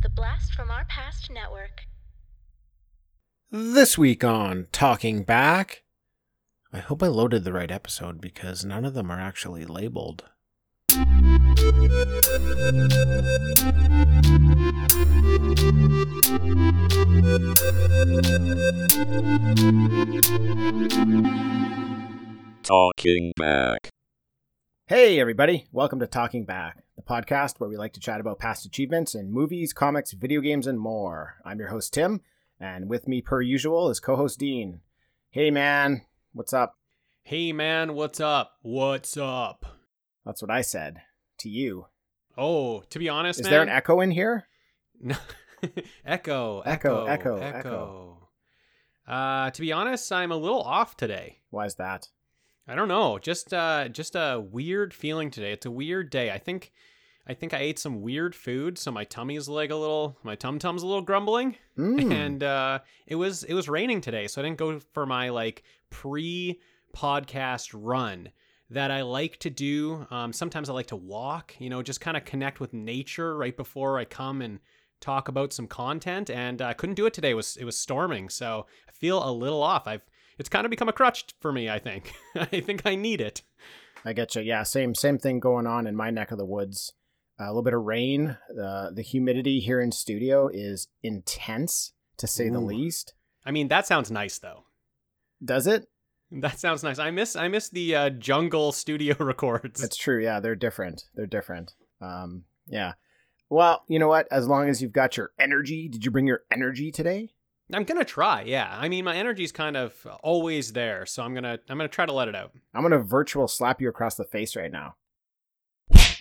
The Blast from Our Past Network. This week on Talking Back. I hope I loaded the right episode because none of them are actually labeled. Talking back. Hey, everybody. Welcome to Talking Back, the podcast where we like to chat about past achievements in movies, comics, video games, and more. I'm your host, Tim, and with me, per usual, is co host Dean. Hey, man. What's up? Hey man, what's up? What's up? That's what I said to you. Oh, to be honest, Is man, there an echo in here? No. echo, Echo, echo, echo, echo. Uh, to be honest, I'm a little off today. Why is that? I don't know, just uh, just a weird feeling today. It's a weird day. I think, I think I ate some weird food, so my tummy's like a little, my tum tum's a little grumbling, Mm. and uh, it was it was raining today, so I didn't go for my like pre podcast run that I like to do. Um, sometimes I like to walk, you know, just kind of connect with nature right before I come and talk about some content. And I couldn't do it today. It was it was storming, so I feel a little off. I've it's kind of become a crutch for me. I think. I think I need it. I get you. Yeah, same same thing going on in my neck of the woods. A little bit of rain. The the humidity here in studio is intense to say the least. I mean, that sounds nice though. Does it? That sounds nice. I miss I miss the uh, jungle studio records. That's true. Yeah, they're different. They're different. Um, yeah. Well, you know what? As long as you've got your energy, did you bring your energy today? I'm gonna try. Yeah. I mean, my energy's kind of always there, so I'm gonna I'm gonna try to let it out. I'm gonna virtual slap you across the face right now.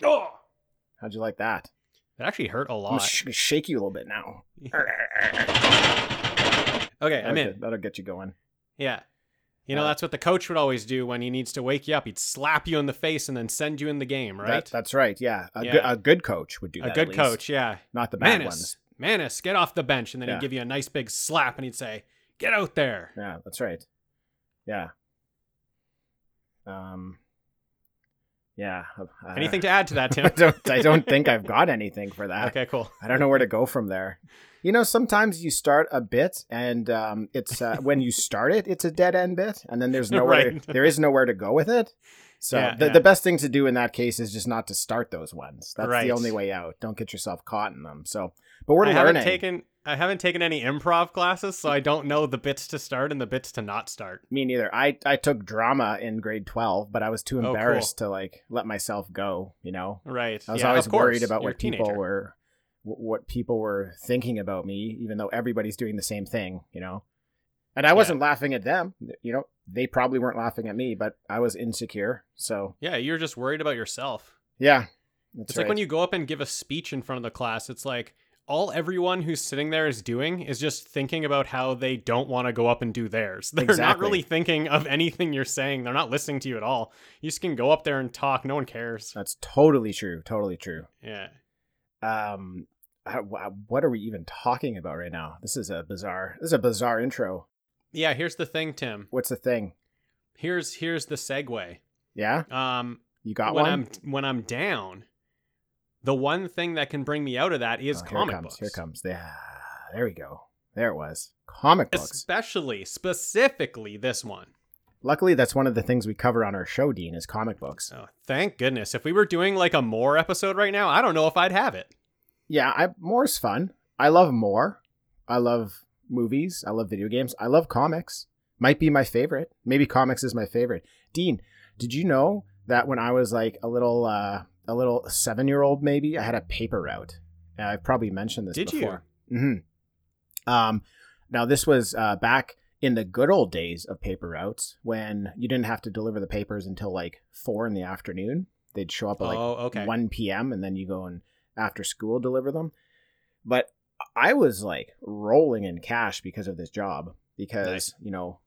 Oh, How'd you like that? it actually hurt a I'm lot. gonna sh- shake you a little bit now. okay, I'm in. get- that'll get you going. Yeah. You know, Uh, that's what the coach would always do when he needs to wake you up. He'd slap you in the face and then send you in the game, right? That- that's right. Yeah, a, Yeah. Good, a good coach would do that. A good coach, yeah. not the bad Manus, ones. Manus, get off the bench. And then Yeah. he'd give you a nice big slap and he'd say, get out there. Yeah, that's right. Yeah. Um. Yeah. uh, Anything to add to that, I Tim? don't. I don't think I've got anything for that. okay, cool. I don't know where to go from there. You know, sometimes you start a bit, and um, it's uh, when you start it, it's a dead end bit, and then there's nowhere. Right. there is nowhere to go with it. So Yeah, the, yeah. the best thing to do in that case is just not to start those ones. That's Right. the only way out. Don't get yourself caught in them. So, but we're I learning. haven't taken I haven't taken any improv classes, so I don't know the bits to start and the bits to not start. Me neither. I I took drama in grade twelve, but I was too Oh, cool. embarrassed to like let myself go. You know, Right. I was yeah, always worried about You're what people were, wh- what people were thinking about me, even though everybody's doing the same thing. You know, and I wasn't laughing at them. You know, they probably weren't laughing at me, but I was insecure. So Yeah, you're just worried about yourself. yeah, It's right. like when you go up and give a speech in front of the class, it's like all everyone who's sitting there is doing is just thinking about how they don't want to go up and do theirs. They're not really thinking of anything you're saying. They're not listening to you at all. You just can go up there and talk. No one cares. That's totally true. Totally true. Yeah. Um, I- what are we even talking about right now? This is a bizarre. This is a bizarre intro. Yeah, here's the thing, Tim. What's the thing? Here's here's the segue. Yeah, Um you got when one. I'm when I'm down, the one thing that can bring me out of that is Oh, comic comes, books. Here comes. Yeah, there we go. There it was. Comic books. Especially, specifically this one. Luckily, that's one of the things we cover on our show, Dean, is comic books. Oh, thank goodness. If we were doing like a more episode right now, I don't know if I'd have it. Yeah, I, more's fun. I love more. I love movies. I love video games. I love comics. Might be my favorite. Maybe comics is my favorite. Dean, did you know that when I was like a little, uh, a little seven-year-old, maybe I had a paper route. I've probably mentioned this Did you? Mm-hmm. Um, now this was uh, back in the good old days of paper routes when you didn't have to deliver the papers until like four in the afternoon. They'd show up at like oh, okay. 1 p.m. and then you go and after school deliver them. But I was like rolling in cash because of this job because, Nice. you know,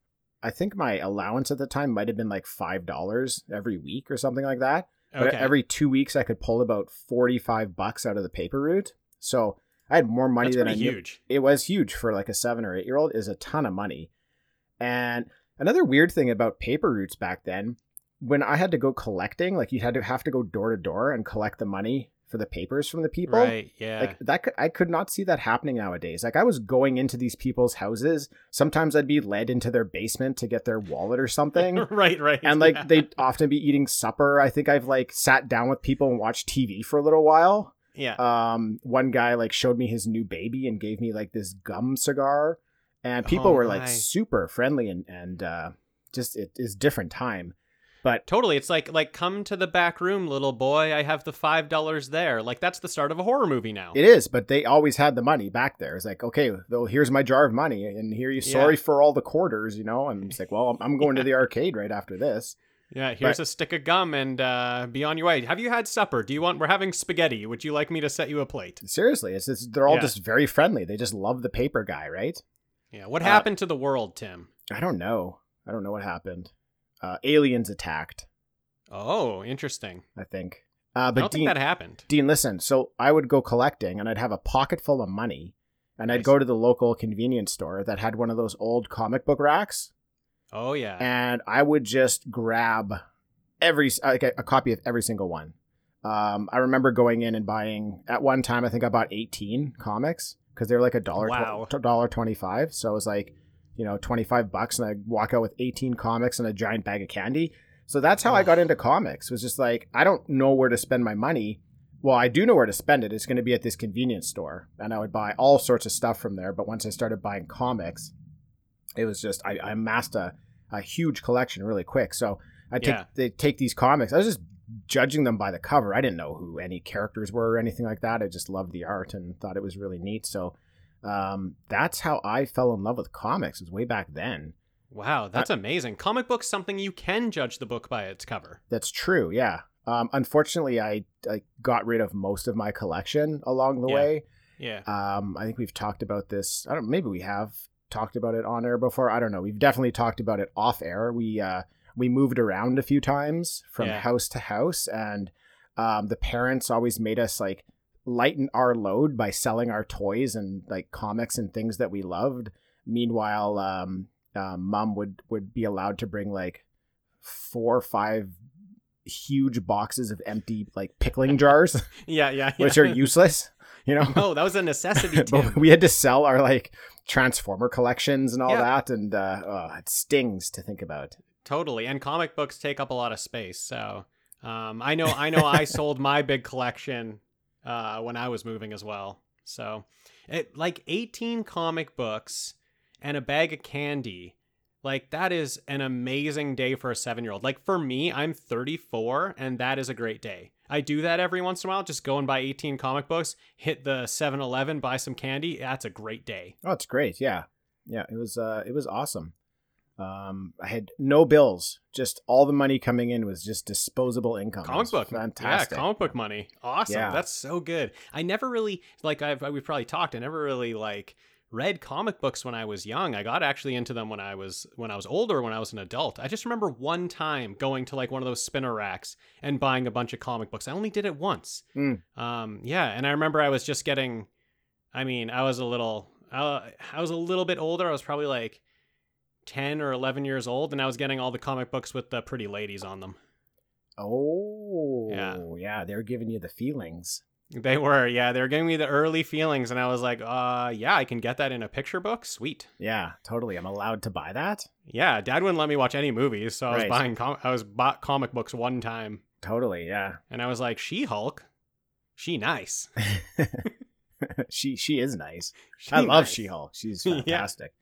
I think my allowance at the time might have been like $5 every week or something like that. But okay. every two weeks I could pull about 45 bucks out of the paper route. So I had more money That's than I knew huge. it was huge for like a seven or eight year old is a ton of money and another weird thing about paper routes back then when i had to go collecting like you had to have to go door to door and collect the money for the papers from the people. Right. Yeah. Like that, could, I could not see that happening nowadays. Like I was going into these people's houses. Sometimes I'd be led into their basement to get their wallet or something, right. Right. and like yeah. they'd often be eating supper. I think I've like sat down with people and watched TV for a little while. Yeah. Um, one guy like showed me his new baby and gave me like this gum cigar, and people Oh, were like super friendly and and uh, just it is different time. But Totally. It's like like come to the back room, little boy. I have the five dollars there. Like that's the start of a horror movie now. It is, but they always had the money back there. It's like, okay, well, here's my jar of money, and here you. Sorry Yeah. for all the quarters, you know. And it's like, well, I'm going to the arcade right after this. yeah. Here's a stick of gum and uh, be on your way. Have you had supper? Do you want? We're having spaghetti. Would you like me to set you a plate? Seriously, it's just, they're all Yeah. just very friendly. They just love the paper guy, right? Yeah. What Uh, happened to the world, Tim? I don't know. I don't know what happened. Uh, aliens attacked. Oh, interesting. I think. Uh, I but don't Dean, think that happened. Dean, listen. So I would go collecting, and I'd have a pocket full of money, and I'd go to the local convenience store that had one of those old comic book racks, Oh yeah. and I would just grab every like a, a copy of every single one. Um, I remember going in and buying at one time. I think I bought eighteen comics because they were like a dollar Wow. dollar twenty five. So it was like you know twenty five bucks, and I walk out with eighteen comics and a giant bag of candy. So that's how I got into comics. Was just like I don't know where to spend my money. Well, I do know where to spend it. It's going to be at this convenience store, and I would buy all sorts of stuff from there. But once I started buying comics, it was just I, I amassed a, a huge collection really quick. So I take Yeah. they take these comics. I was just judging them by the cover. I didn't know who any characters were or anything like that. I just loved the art and thought it was really neat. So um, that's how I fell in love with comics. It was way back then. wow, that's amazing. Comic book's something you can judge the book by its cover. That's true. Yeah. Um, unfortunately, I, I got rid of most of my collection along the Yeah. way. Yeah. Um, I think we've talked about this. I don't. Maybe we have talked about it on air before. I don't know. We've definitely talked about it off air. We uh, we moved around a few times from Yeah. house to house, and um, the parents always made us like lighten our load by selling our toys and like comics and things that we loved. Meanwhile, um, um, mom would would be allowed to bring like four or five huge boxes of empty like pickling jars, Yeah. Yeah. yeah, which are useless. You know, No, that was a necessity, but we had to sell our like transformer collections and all Yeah. that and uh oh, it stings to think about Totally. And comic books take up a lot of space. So um, I know I know I sold my big collection uh, when I was moving as well. So it like 18 comic books and a bag of candy. Like that is an amazing day for a 7-year-old. Like for me, I'm 34 and that is a great day. I do that every once in a while, just go and buy 18 comic books, hit the 7-Eleven, buy some candy. That's a great day. oh it's great yeah yeah it was uh it was awesome um i had no bills. Just all the money coming in was just disposable income. Comic book fantastic yeah comic book money. Awesome. Yeah. that's so good. I never really like i've we've probably talked i never really like read comic books when i was young. I got actually into them when i was when i was older when i was an adult. I just remember one time going to like one of those spinner racks and buying a bunch of comic books. I only did it once. Mm. um yeah and i remember i was just getting i mean i was a little uh, i was a little bit older. I was probably like 10 or 11 years old and i was getting all the comic books with the pretty ladies on them oh Yeah. yeah they're giving you the feelings They were, yeah. They were giving me the early feelings, and I was like, uh, yeah, I can get that in a picture book. Sweet. yeah totally i'm allowed to buy that Yeah, Dad wouldn't let me watch any movies, so I was Right. buying, com- I was bought comic books one time, totally yeah and I was like, She Hulk, she nice. she she is nice She I love. She Hulk. She's fantastic.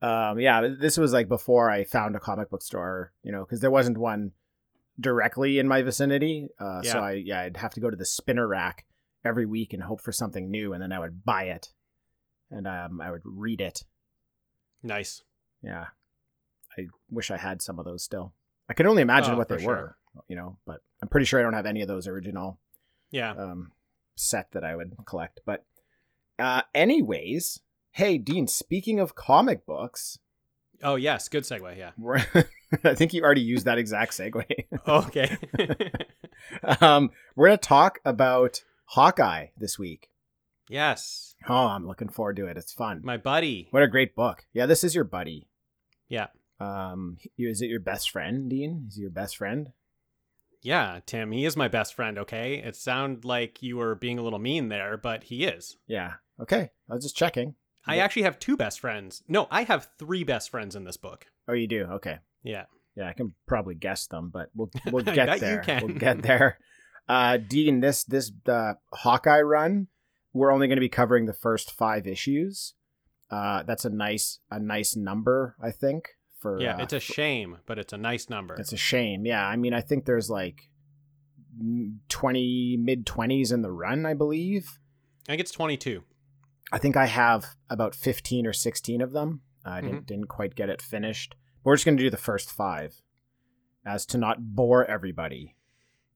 Um, yeah, this was like before I found a comic book store, you know, because there wasn't one directly in my vicinity. Uh, So I yeah, I'd have to go to the spinner rack every week and hope for something new, and then I would buy it, and um, I would read it. Nice. Yeah, I wish I had some of those still. I can only imagine Oh, what they sure. were, you know, but I'm pretty sure I don't have any of those original Yeah. um, set that I would collect. But, uh, anyways, hey Dean, speaking of comic books, Oh yes, good segue. Yeah. I think you already used that exact segue. Okay. um, we're gonna talk about Hawkeye this week. yes, Oh, I'm looking forward to it. It's fun. my buddy. What a great book. Yeah, this is your buddy. Yeah. Um, is it your best friend, Dean? Is he your best friend? Yeah, Tim, he is my best friend, okay? It sounded like you were being a little mean there, but he is. Yeah. Okay. I was just checking. I Yeah. actually have two best friends. No, I have three best friends in this book. Oh, you do. Okay. Yeah. Yeah, I can probably guess them, but we'll we'll get there. can. We'll get there. Uh, Dean, this this uh, Hawkeye run, we're only going to be covering the first five issues. Uh, that's a nice a nice number, I think. For Yeah, uh, it's a shame, but it's a nice number. it's a shame. Yeah, I mean, I think there's like twenty mid twenties in the run, I believe. I think it's 22. I think I have about fifteen or sixteen of them. I didn't didn't quite get it finished. We're just going to do the first five, as to not bore everybody.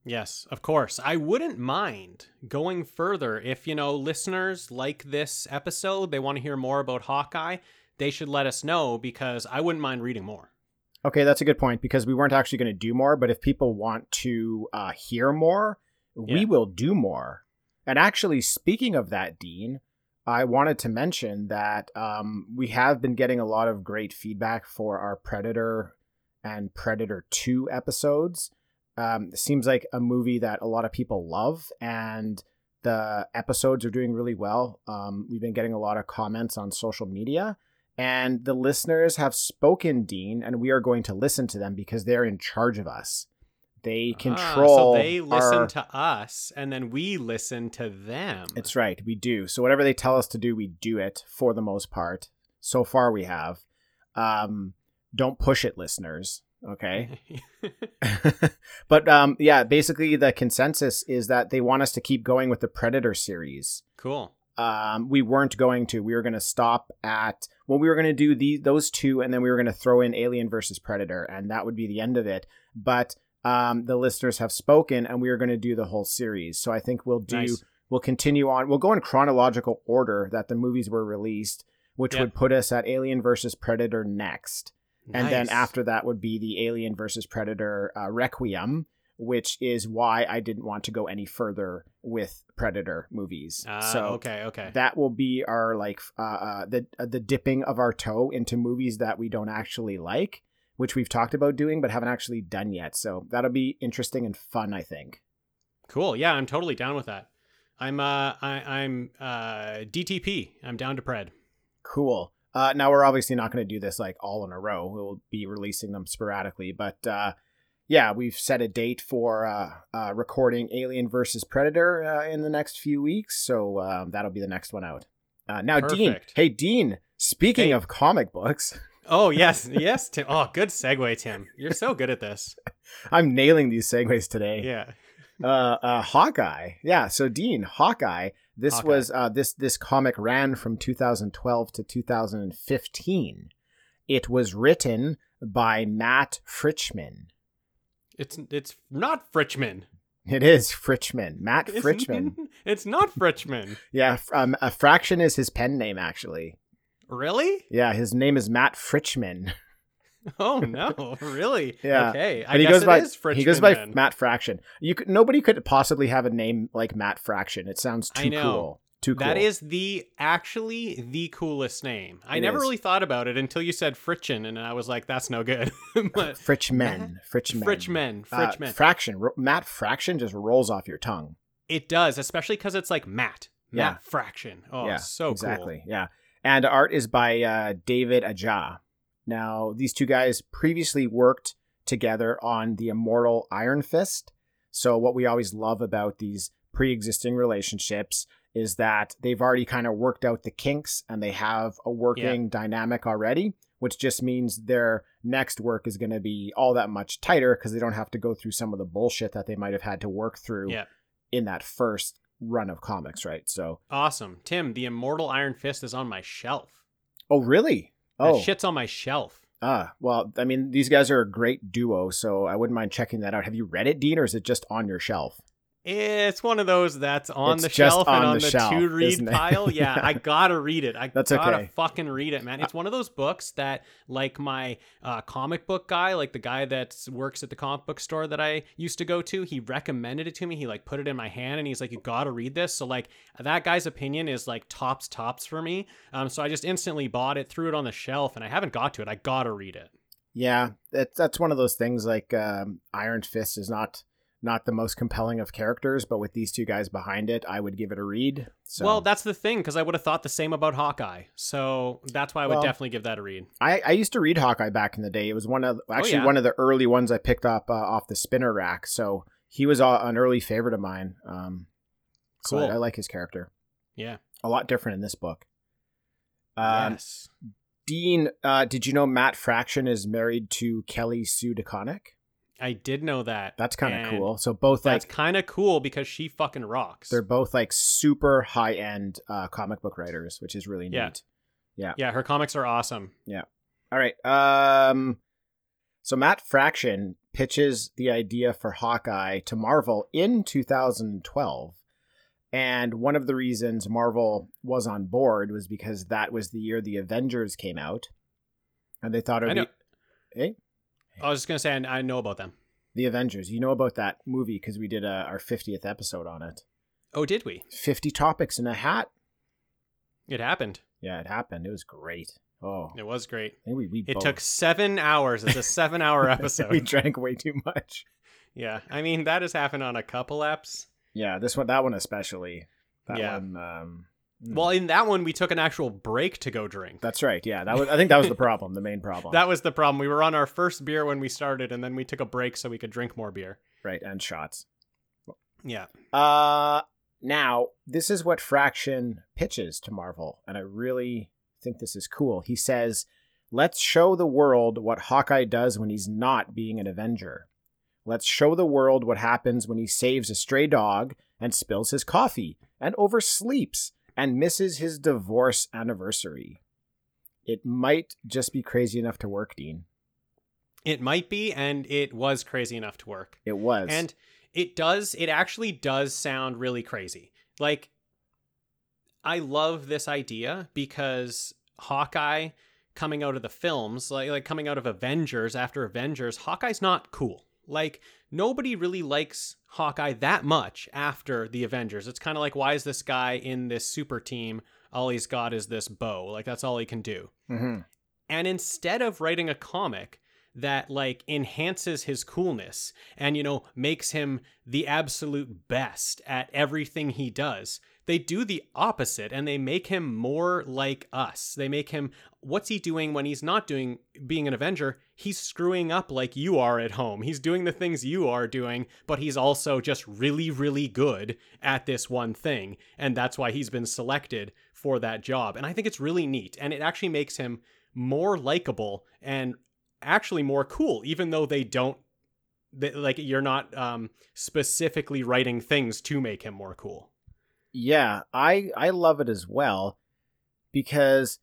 Yes, of course. I wouldn't mind going further if, you know, listeners like this episode, they want to hear more about Hawkeye, they should let us know because I wouldn't mind reading more. Okay, that's a good point because we weren't actually going to do more, but if people want to uh, hear more, we Yeah. will do more. And actually, speaking of that, Dean, I wanted to mention that um, we have been getting a lot of great feedback for our Predator and Predator 2 episodes. Um, seems like a movie that a lot of people love, and the episodes are doing really well. Um, we've been getting a lot of comments on social media. And the listeners have spoken, Dean, and we are going to listen to them because they're in charge of us. They Ah, control. so they listen our- to us and then we listen to them. It's right, we do. So whatever they tell us to do, we do it for the most part. So far, we have. Um, don't push it, listeners. Okay. but um, yeah, basically the consensus is that they want us to keep going with the Predator series. cool. um, we weren't going to. We were going to stop at well, we were going to do the those two, and then we were going to throw in Alien versus Predator, and that would be the end of it. But um, the listeners have spoken, and we are going to do the whole series. So I think we'll do. Nice. We'll continue on. We'll go in chronological order that the movies were released, which Yeah. would put us at Alien versus Predator next. And then after that would be the Alien versus Predator uh, Requiem, which is why I didn't want to go any further with Predator movies. Ah, so okay, okay. that will be our like uh, uh, the uh, the dipping of our toe into movies that we don't actually like, which we've talked about doing but haven't actually done yet. So that'll be interesting and fun, I think. Cool. Yeah, I'm totally down with that. I'm uh I, I'm uh DTP. I'm down to pred. Cool. Uh, now we're obviously not going to do this like all in a row. We'll be releasing them sporadically, but uh, yeah, we've set a date for uh, uh, recording Alien versus Predator uh, in the next few weeks, so um, that'll be the next one out. Uh, now, Dean. Hey, Dean. Speaking Hey. of comic books, Oh yes, yes, Tim. Oh, good segue, Tim. You're so good at this. I'm nailing these segues today. Yeah. uh, uh Hawkeye. Yeah, so Dean, Hawkeye. This Hawkeye. was uh this this comic ran from 2012 to 2015. It was written by Matt Fritchman. It's it's not Fritchman. It is Fritchman. Matt It's- Fritchman. It's not Fritchman. Yeah, um, a fraction is his pen name actually. Really? Yeah, his name is Matt Fritchman. Oh no, really? Yeah. Okay. I he guess goes it by is Fritchman. he goes by then. Matt Fraction. You could nobody could possibly have a name like Matt Fraction. It sounds too I know. cool. Too cool. That is the actually the coolest name. I never is. really thought about it until you said Fritchin, and I was like, that's no good. but Fritchman. Fritchman. Fritchman, Uh, Fritchman. fraction. Ro- Matt Fraction just rolls off your tongue. it does, especially because it's like Matt. Yeah. Matt Fraction. Oh, yeah, so exactly. Yeah, and art is by uh, David Aja. Now, these two guys previously worked together on the Immortal Iron Fist. So, what we always love about these pre-existing relationships is that they've already kind of worked out the kinks and they have a working dynamic already, which just means their next work is going to be all that much tighter because they don't have to go through some of the bullshit that they might have had to work through Yeah. in that first run of comics, right? So. Awesome. Tim, the Immortal Iron Fist is on my shelf. oh, really? That Oh, shit's on my shelf. Ah, well, I mean, these guys are a great duo, so I wouldn't mind checking that out. Have you read it, Dean, or is it just on your shelf? It's one of those that's on It's the shelf on and on the the, shelf, to read pile. Yeah, I gotta read it. I That's gotta okay. fucking read it, man. It's one of those books that, like my uh, comic book guy, like the guy that works at the comic book store that I used to go to, he recommended it to me. He like put it in my hand and he's like, "You gotta read this." So like that guy's opinion is like tops tops for me. Um, so I just instantly bought it, threw it on the shelf, and I haven't got to it. I gotta read it. Yeah, that's that's one of those things. Like um, Iron Fist is not not the most compelling of characters, but with these two guys behind it, I would give it a read. So Well, that's the thing because I would have thought the same about Hawkeye. So that's why I would Well, definitely give that a read. I, I used to read Hawkeye back in the day. It was one of actually Oh, yeah. one of the early ones I picked up uh, off the spinner rack. So he was uh, an early favorite of mine. Um, so Cool. I, I like his character. Yeah. A lot different in this book. Um, yes. Dean, uh, did you know Matt Fraction is married to Kelly Sue DeConnick? I did know that. That's kind of cool. So both That's like kind of cool because she fucking rocks. they're both like super high end uh, comic book writers, which is really Yeah. neat. yeah, Yeah, her comics are awesome. Yeah. All right. Um, so Matt Fraction pitches the idea for Hawkeye to Marvel in 2012. And one of the reasons Marvel was on board was because that was the year the Avengers came out. And they thought it I would know. be. Hey, I was just gonna say I I know about them. the Avengers. You know about that movie because we did uh, our 50th episode on it. Oh, did we? 50 topics in a hat. It happened. Yeah, it happened. It was great. Oh, It was great. We, we It both- took seven hours. It's a seven-hour episode. we drank way too much. yeah, I mean that has happened on a couple apps. Yeah, this one, that one especially. That Yeah. one. Um. Well, in that one, we took an actual break to go drink. that's right. Yeah, that was. I think that was the problem. The main problem. That was the problem. We were on our first beer when we started, and then we took a break so we could drink more beer. right, and shots. Yeah. Uh, now this is what Fraction pitches to Marvel, and I really think this is cool. He says, "Let's show the world what Hawkeye does when he's not being an Avenger. Let's show the world what happens when he saves a stray dog and spills his coffee and oversleeps and misses his divorce anniversary. It might just be crazy enough to work, Dean. It might be, and it was crazy enough to work. It was. And it does, it actually does sound really crazy. Like, I love this idea because Hawkeye coming out of the films, like, like coming out of Avengers after Avengers, Hawkeye's not cool. Like, nobody really likes Hawkeye that much after the Avengers. It's kind of like, why is this guy in this super team? All he's got is this bow. Like, that's all he can do. Mhm. And instead of writing a comic that like enhances his coolness and you know makes him the absolute best at everything he does, they do the opposite and they make him more like us. They make him what's he doing when he's not doing being an Avenger? He's screwing up like you are at home. He's doing the things you are doing, but he's also just really really good at this one thing and that's why he's been selected for that job. And I think it's really neat and it actually makes him more likable and actually more cool even though they don't like you're not um specifically writing things to make him more cool Yeah, I I love it as well because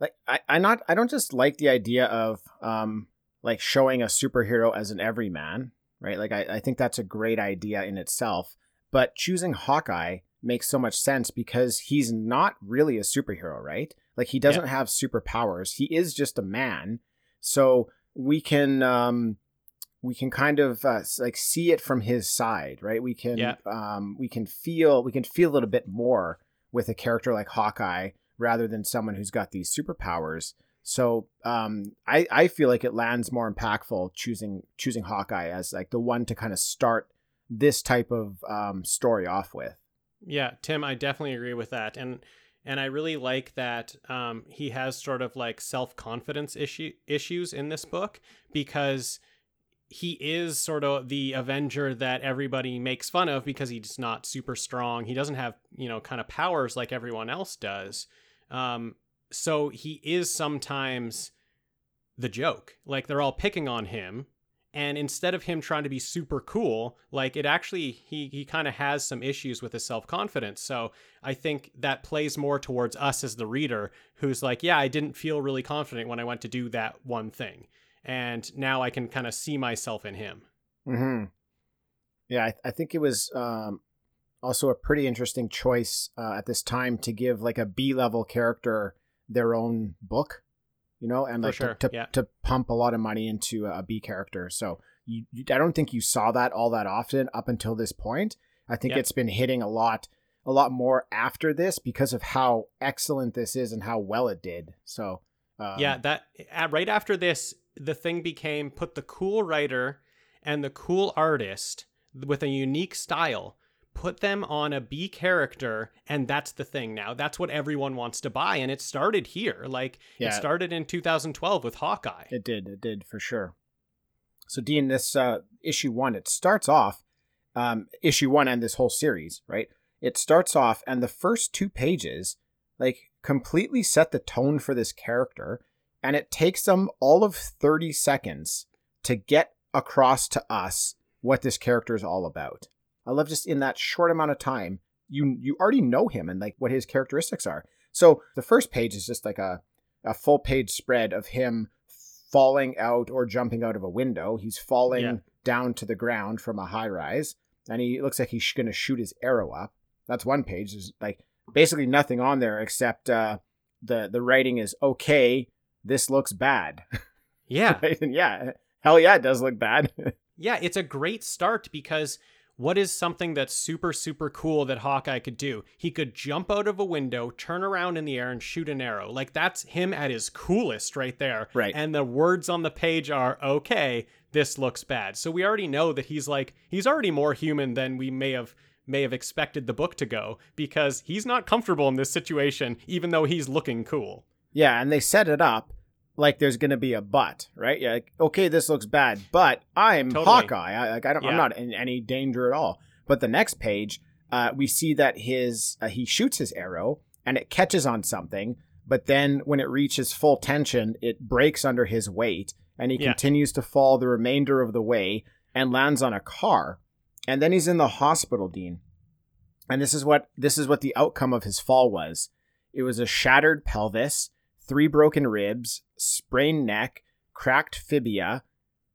like I I not I don't just like the idea of um like showing a superhero as an everyman, right? Like I, I think that's a great idea in itself. But choosing Hawkeye makes so much sense because he's not really a superhero, right? Like he doesn't have superpowers. He is just a man. So we can um we can kind of uh, like see it from his side, right? We can Yeah. um we can feel we can feel a little bit more with a character like Hawkeye rather than someone who's got these superpowers. So um, I I feel like it lands more impactful choosing choosing Hawkeye as like the one to kind of start this type of um, story off with. yeah tim i definitely agree with that and and i really like that um he has sort of like self-confidence issue issues in this book because he is sort of the avenger that everybody makes fun of because he's not super strong. He doesn't have you know kind of powers like everyone else does. Um so he is sometimes the joke. Like they're all picking on him and instead of him trying to be super cool like it actually he he kind of has some issues with his self-confidence. So i think that plays more towards us as the reader who's like yeah i didn't feel really confident when i went to do that one thing and now i can kind of see myself in him Mm-hmm. Yeah, I, I think it was um, also a pretty interesting choice uh, at this time to give like a B level character their own book, you know, and like sure, to, to, yeah. to pump a lot of money into a B character. So you, you, I don't think you saw that all that often up until this point. I think it's been hitting a lot, a lot more after this because of how excellent this is and how well it did. So um, yeah that right after this the thing became put the cool writer and the cool artist with a unique style, put them on a B character, and that's the thing now. That's what everyone wants to buy. And it started here. Like, Yeah. it started in 2012 with Hawkeye. It did. It did for sure. So, Dean, this uh, issue one, it starts off, um, issue one and this whole series, right? It starts off, and the first two pages, like, completely set the tone for this character. And it takes them all of 30 seconds to get across to us what this character is all about. I love just in that short amount of time, you you already know him and like what his characteristics are. So the first page is just like a a full page spread of him falling out or jumping out of a window. He's falling Yeah. down to the ground from a high rise, and he looks like he's going to shoot his arrow up. That's one page. There's like basically nothing on there except uh, the the writing is okay. This looks bad. Yeah. Yeah, hell yeah, it does look bad. Yeah, it's a great start because what is something that's super, super cool that Hawkeye could do? He could jump out of a window, turn around in the air, and shoot an arrow. Like, that's him at his coolest right there. Right. And the words on the page are, okay, this looks bad. So we already know that he's like, he's already more human than we may have. May have expected the book to go because he's not comfortable in this situation, even though he's looking cool. Yeah, and they set it up like there's going to be a but, right? Yeah, like, okay, this looks bad, but I'm Totally. Hawkeye. I, like, I don't, I'm not in any danger at all. But the next page, uh, we see that his uh, he shoots his arrow and it catches on something, but then when it reaches full tension, it breaks under his weight, and he Yeah. continues to fall the remainder of the way and lands on a car, and then he's in the hospital, Dean. And this is what this is what the outcome of his fall was. It was a shattered pelvis, three broken ribs, sprained neck, cracked fibia,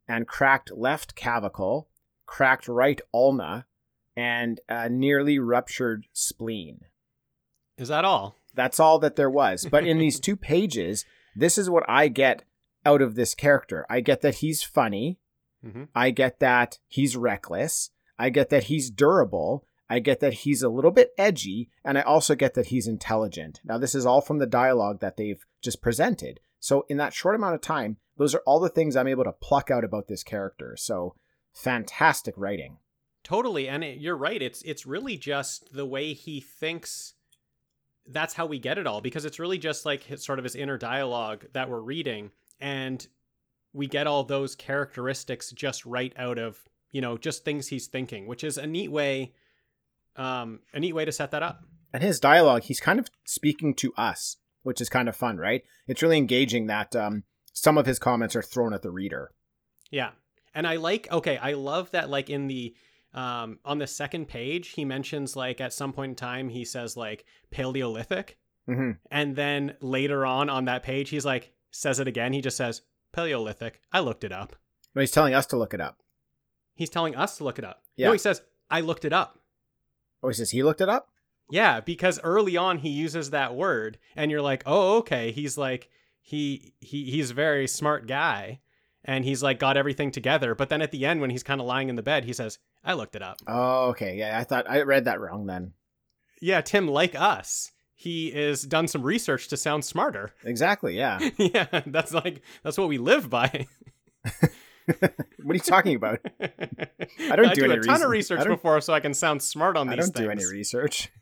and cracked left clavicle, cracked right ulna, and a nearly ruptured spleen. Is that all? That's all that there was. But in these two pages, this is what I get out of this character. I get that he's funny. hmm I get that he's reckless. I get that he's durable. I get that he's a little bit edgy. And I also get that he's intelligent. Now, this is all from the dialogue that they've just presented. So, in that short amount of time, those are all the things I'm able to pluck out about this character. So, fantastic writing. Totally, and it, you're right. It's it's really just the way he thinks. That's how we get it all because it's really just like his, sort of his inner dialogue that we're reading, and we get all those characteristics just right out of you know just things he's thinking, which is a neat way, um, a neat way to set that up. And his dialogue, he's kind of speaking to us, which is kind of fun, right? It's really engaging that um, some of his comments are thrown at the reader. Yeah. And I like okay, I love that like in the um on the second page he mentions like at some point in time he says like paleolithic hmm and then later on on that page he's like says it again he just says paleolithic i looked it up But he's telling us to look it up. he's telling us to look it up Yeah. no he says i looked it up Oh, he says he looked it up? Yeah because early on he uses that word and you're like oh okay he's like he he he's a very smart guy and he's like got everything together but then at the end when he's kind of lying in the bed he says i looked it up Oh, okay. Yeah, I thought I read that wrong then. yeah tim like us he is done some research to sound smarter Exactly. Yeah. yeah that's like that's what we live by what are you talking about? I don't do do any a ton of research before so I can sound smart on I these I don't do any research.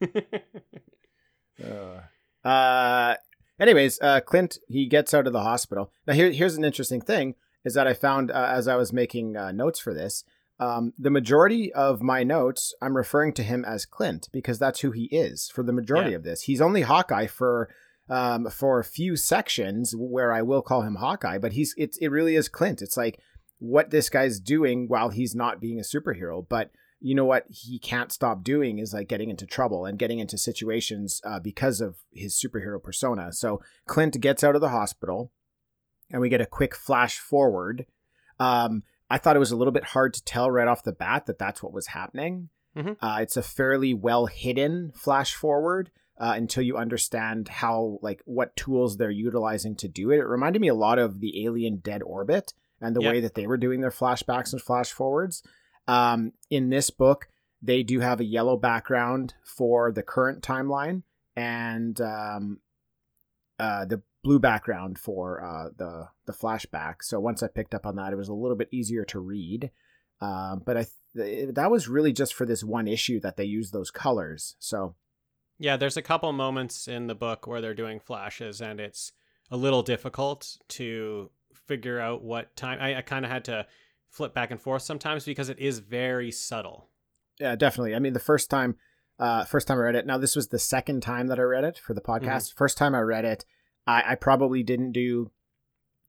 Uh, uh, anyways, uh, Clint he gets out of the hospital. Now here, here's an interesting thing: is that I found uh, as I was making uh, notes for this, um, the majority of my notes I'm referring to him as Clint because that's who he is for the majority Yeah. of this. He's only Hawkeye for. Um, for a few sections where I will call him Hawkeye, but he's it's it really is Clint. It's like what this guy's doing while he's not being a superhero, but you know what he can't stop doing is like getting into trouble and getting into situations uh, because of his superhero persona. So Clint gets out of the hospital, and we get a quick flash forward. Um, I thought it was a little bit hard to tell right off the bat that that's what was happening. Mhm. Uh, it's a fairly well hidden flash forward. Uh, until you understand how like what tools they're utilizing to do it, it reminded me a lot of the Alien Dead Orbit and the Yeah. way that they were doing their flashbacks and flash forwards. Um, in this book, they do have a yellow background for the current timeline and um, uh, the blue background for uh, the the flashback. So once I picked up on that, it was a little bit easier to read. Um, but I th- that was really just for this one issue that they used those colors. So Yeah, there's a couple moments in the book where they're doing flashes, and it's a little difficult to figure out what time. I, I kind of had to flip back and forth sometimes because it is very subtle. yeah, definitely. I mean, the first time, uh, first time I read it. Now this was the second time that I read it for the podcast. First time I read it, I, I probably didn't do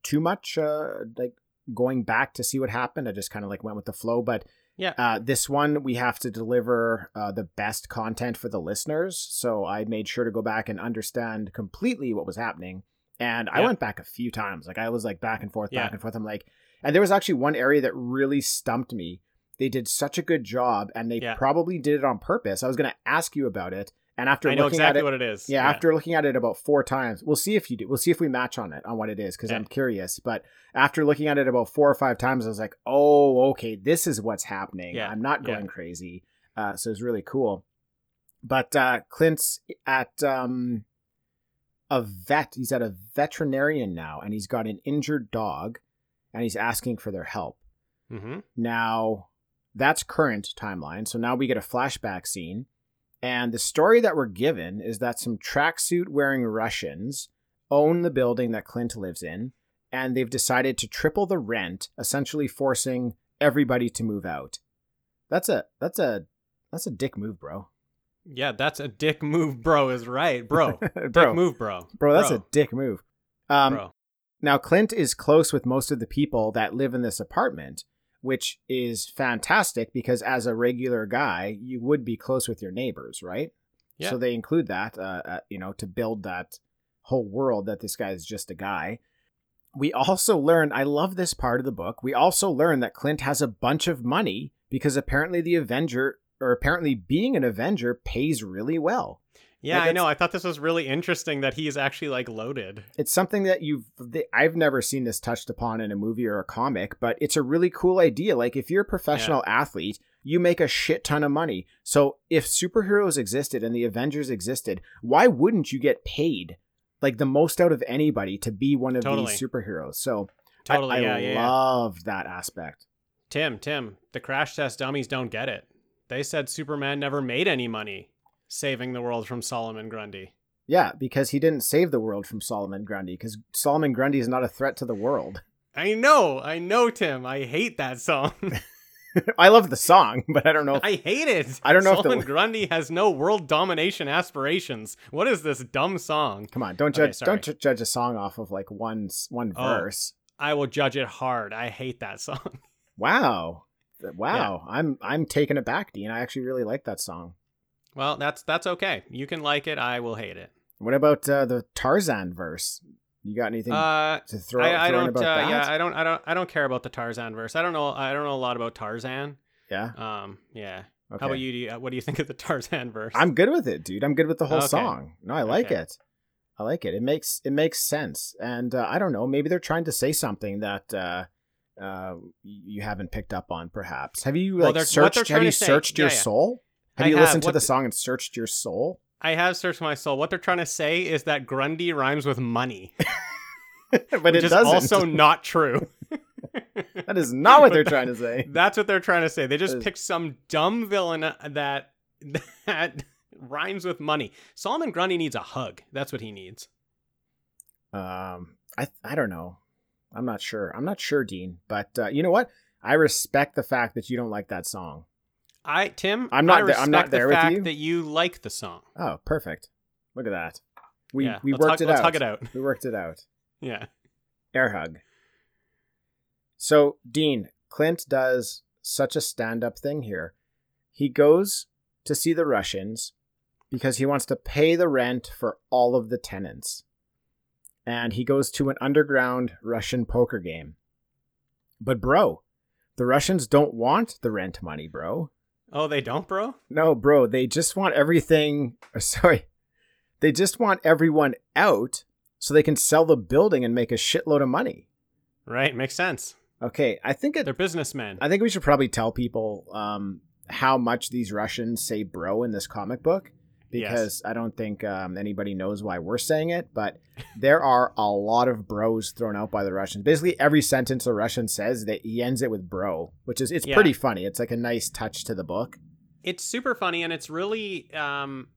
too much, uh, like going back to see what happened. I just kind of like went with the flow. But Yeah. uh, this one we have to deliver uh, the best content for the listeners. So I made sure to go back and understand completely what was happening. And I went back a few times. Like I was like back and forth, Yeah. back and forth. I'm like, and there was actually one area that really stumped me. They did such a good job, and they Yeah. probably did it on purpose. I was going to ask you about it, and after I know looking exactly at it, what it is. yeah, after looking at it about four times, we'll see if you do. We'll see if we match on it on what it is because Yeah. I'm curious. But after looking at it about four or five times, I was like, oh, okay, this is what's happening. Yeah, I'm not yeah. going crazy. Uh, so it's really cool. But uh, Clint's at um, a vet. He's at a veterinarian now, and he's got an injured dog, and he's asking for their help. hmm Now, that's current timeline. So now we get a flashback scene. And the story that we're given is that some tracksuit wearing Russians own the building that Clint lives in. And they've decided to triple the rent, essentially forcing everybody to move out. That's a that's a that's a dick move, bro. Yeah, that's a dick move, bro. Is right, bro. bro, Dick move, bro. bro, that's a dick move. Um, bro. Now, Clint is close with most of the people that live in this apartment, which is fantastic because as a regular guy, you would be close with your neighbors, right? Yeah. So they include that, uh, uh, you know, to build that whole world that this guy is just a guy. We also learn, I love this part of the book. We also learn that Clint has a bunch of money because apparently the Avenger, or apparently being an Avenger, pays really well. Yeah, Like, I know. I thought this was really interesting that he's actually like loaded. it's something that you've I've never seen this touched upon in a movie or a comic, but it's a really cool idea. Like if you're a professional athlete, you make a shit ton of money. So if superheroes existed and the Avengers existed, why wouldn't you get paid like the most out of anybody to be one of Totally. these superheroes? So Totally. I, yeah, yeah, yeah. love that aspect. Tim, Tim, the crash test dummies don't get it. They said Superman never made any money saving the world from Solomon Grundy. Yeah, because he didn't save the world from Solomon Grundy because Solomon Grundy is not a threat to the world. I know, I know, Tim. I hate that song. I love the song, but I don't know if I hate it. I don't know if the- Solomon Grundy has no world domination aspirations. What is this dumb song? Come on, don't judge. sorry. don't ju- judge a song off of like one one Oh. verse. I will judge it hard. I hate that song. Wow, Wow. I'm I'm taken aback, Dean. I actually really like that song. Well, that's that's okay. You can like it. I will hate it. What about uh, the Tarzan verse? You got anything Uh, to throw, I, I throw don't. about Uh, yeah, I don't. I don't. I don't care about the Tarzan verse. I don't know. I don't know a lot about Tarzan. Yeah? Um. Yeah. Okay. How about you? Do you? What do you think of the Tarzan verse? I'm good with it, dude. I'm good with the whole Okay. song. No, I like Okay. it. I like it. It makes it makes sense. And uh, I don't know. Maybe they're trying to say something that uh, uh, you haven't picked up on. Perhaps have you Well, like searched? Have you to say- searched your yeah, yeah. soul? Have I you have. listened to What the the- song and searched your soul? I have searched my soul. What they're trying to say is that Grundy rhymes with money, but it is also not true. that is not what they're trying to say. That's what they're trying to say. They just Is- picked some dumb villain that that rhymes with money. Solomon Grundy needs a hug. That's what he needs. Um, I I don't know. I'm not sure. I'm not sure, Dean. But uh, you know what? I respect the fact that you don't like that song. I Tim, I'm not I there- I'm not there the with fact you. that you like the song. Oh, perfect. Look at that. We Yeah, we worked hug- it let's out. hug it out. We worked it out. Yeah. Air hug. So, Dean, Clint does such a stand up thing here. He goes to see the Russians because he wants to pay the rent for all of the tenants. And he goes to an underground Russian poker game. But, bro, the Russians don't want the rent money, bro. Oh, they don't, bro. No, bro, they just want everything. Sorry. They just want everyone out so they can sell the building and make a shitload of money. Right, makes sense. Okay, I think it They're businessmen. I think we should probably tell people um, how much these Russians say bro in this comic book. Because I don't think um, anybody knows why we're saying it, but there are a lot of bros thrown out by the Russians. Basically, every sentence a Russian says, that he ends it with bro, which is it's Yeah. pretty funny. It's like a nice touch to the book. it's super funny and it's really um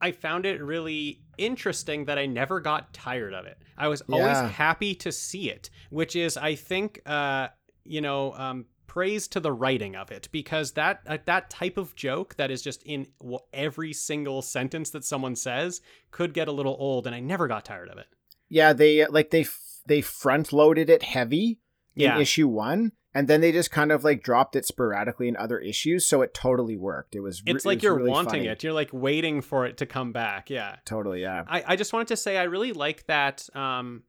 I found it really interesting that I never got tired of it. I was always Yeah. happy to see it, which is I think uh you know um praise to the writing of it because that uh, that type of joke that is just in every single sentence that someone says could get a little old and I never got tired of it. Yeah, they like they f- they front loaded it heavy in Yeah. issue one, and then they just kind of like dropped it sporadically in other issues, so it totally worked. It was re- It's it like was you're really wanting funny. it. You're like waiting for it to come back. Yeah. Totally, yeah. I, I just wanted to say I really like that um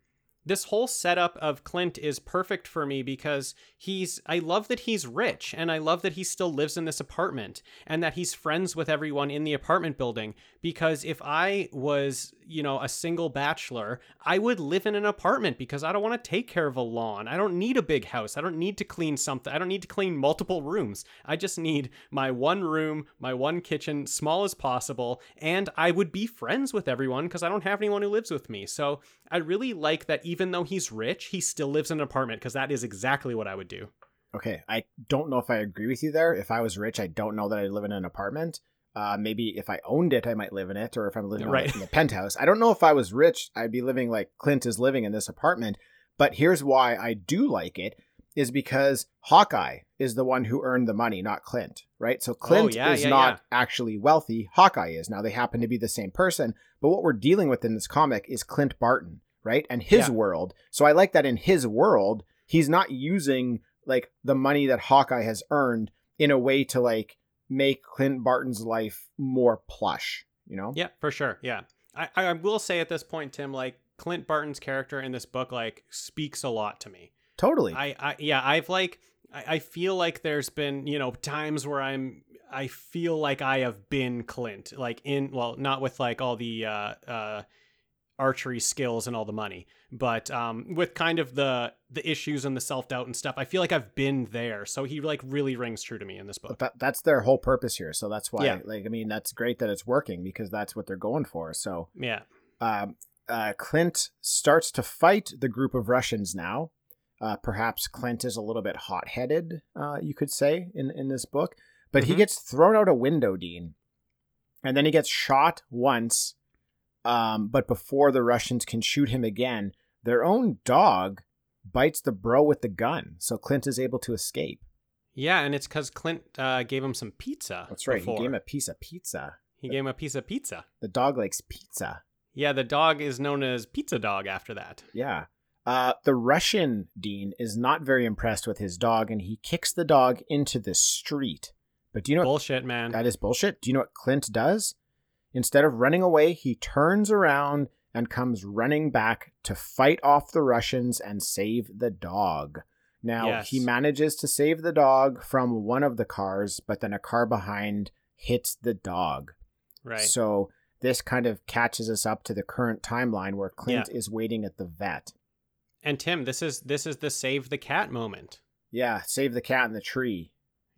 this whole setup of Clint is perfect for me because he's I love that he's rich and I love that he still lives in this apartment and that he's friends with everyone in the apartment building because if I was, you know, a single bachelor, I would live in an apartment because I don't want to take care of a lawn. I don't need a big house. I don't need to clean something. I don't need to clean multiple rooms. I just need my one room, my one kitchen, small as possible, and I would be friends with everyone because I don't have anyone who lives with me. So I really like that even though he's rich, he still lives in an apartment because that is exactly what I would do. Okay, I don't know if I agree with you there. If I was rich, I don't know that I'd live in an apartment. Uh, maybe if I owned it, I might live in it, or if I'm living Right. in the penthouse. I don't know if I was rich, I'd be living like Clint is living in this apartment. But here's why I do like it: is because Hawkeye is the one who earned the money, not Clint, right? So Clint Oh, yeah, is yeah, not actually wealthy. Hawkeye is. Now they happen to be the same person, but what we're dealing with in this comic is Clint Barton, right? And his Yeah. world. So I like that in his world, he's not using like the money that Hawkeye has earned in a way to like make Clint Barton's life more plush, you know? Yeah, for sure. Yeah. I, I will say at this point, Tim, like Clint Barton's character in this book, like speaks a lot to me. Totally. I, I yeah, I've like I, I feel like there's been, you know, times where I'm I feel like I have been Clint. Like in well, not with like all the uh uh archery skills and all the money, but um with kind of the the issues and the self-doubt and stuff. I feel like I've been there. So he like really rings true to me in this book. that, that's their whole purpose here. So that's why, Yeah. like, I mean, that's great that it's working because that's what they're going for. So, Yeah. um, uh, Clint starts to fight the group of Russians now. Uh, perhaps Clint is a little bit hot headed, uh, you could say, in, in this book. But he Mhm. gets thrown out a window, Dean. And then he gets shot once. Um, but before the Russians can shoot him again, their own dog bites the bro with the gun. So Clint is able to escape. Yeah, and it's because Clint uh, gave him some pizza. That's right. before. He gave him a piece of pizza. He gave him a piece of pizza. The dog likes pizza. Yeah, the dog is known as Pizza Dog after that. Yeah. Uh, the Russian Dean is not very impressed with his dog and he kicks the dog into the street. But do you know what Bullshit, man. that is bullshit? Do you know what Clint does? Instead of running away, he turns around and comes running back to fight off the Russians and save the dog. Now, Yes. he manages to save the dog from one of the cars, but then a car behind hits the dog. right. So this kind of catches us up to the current timeline where Clint is waiting at the vet. and Tim, this is this is the save the cat moment. Yeah, save the cat in the tree.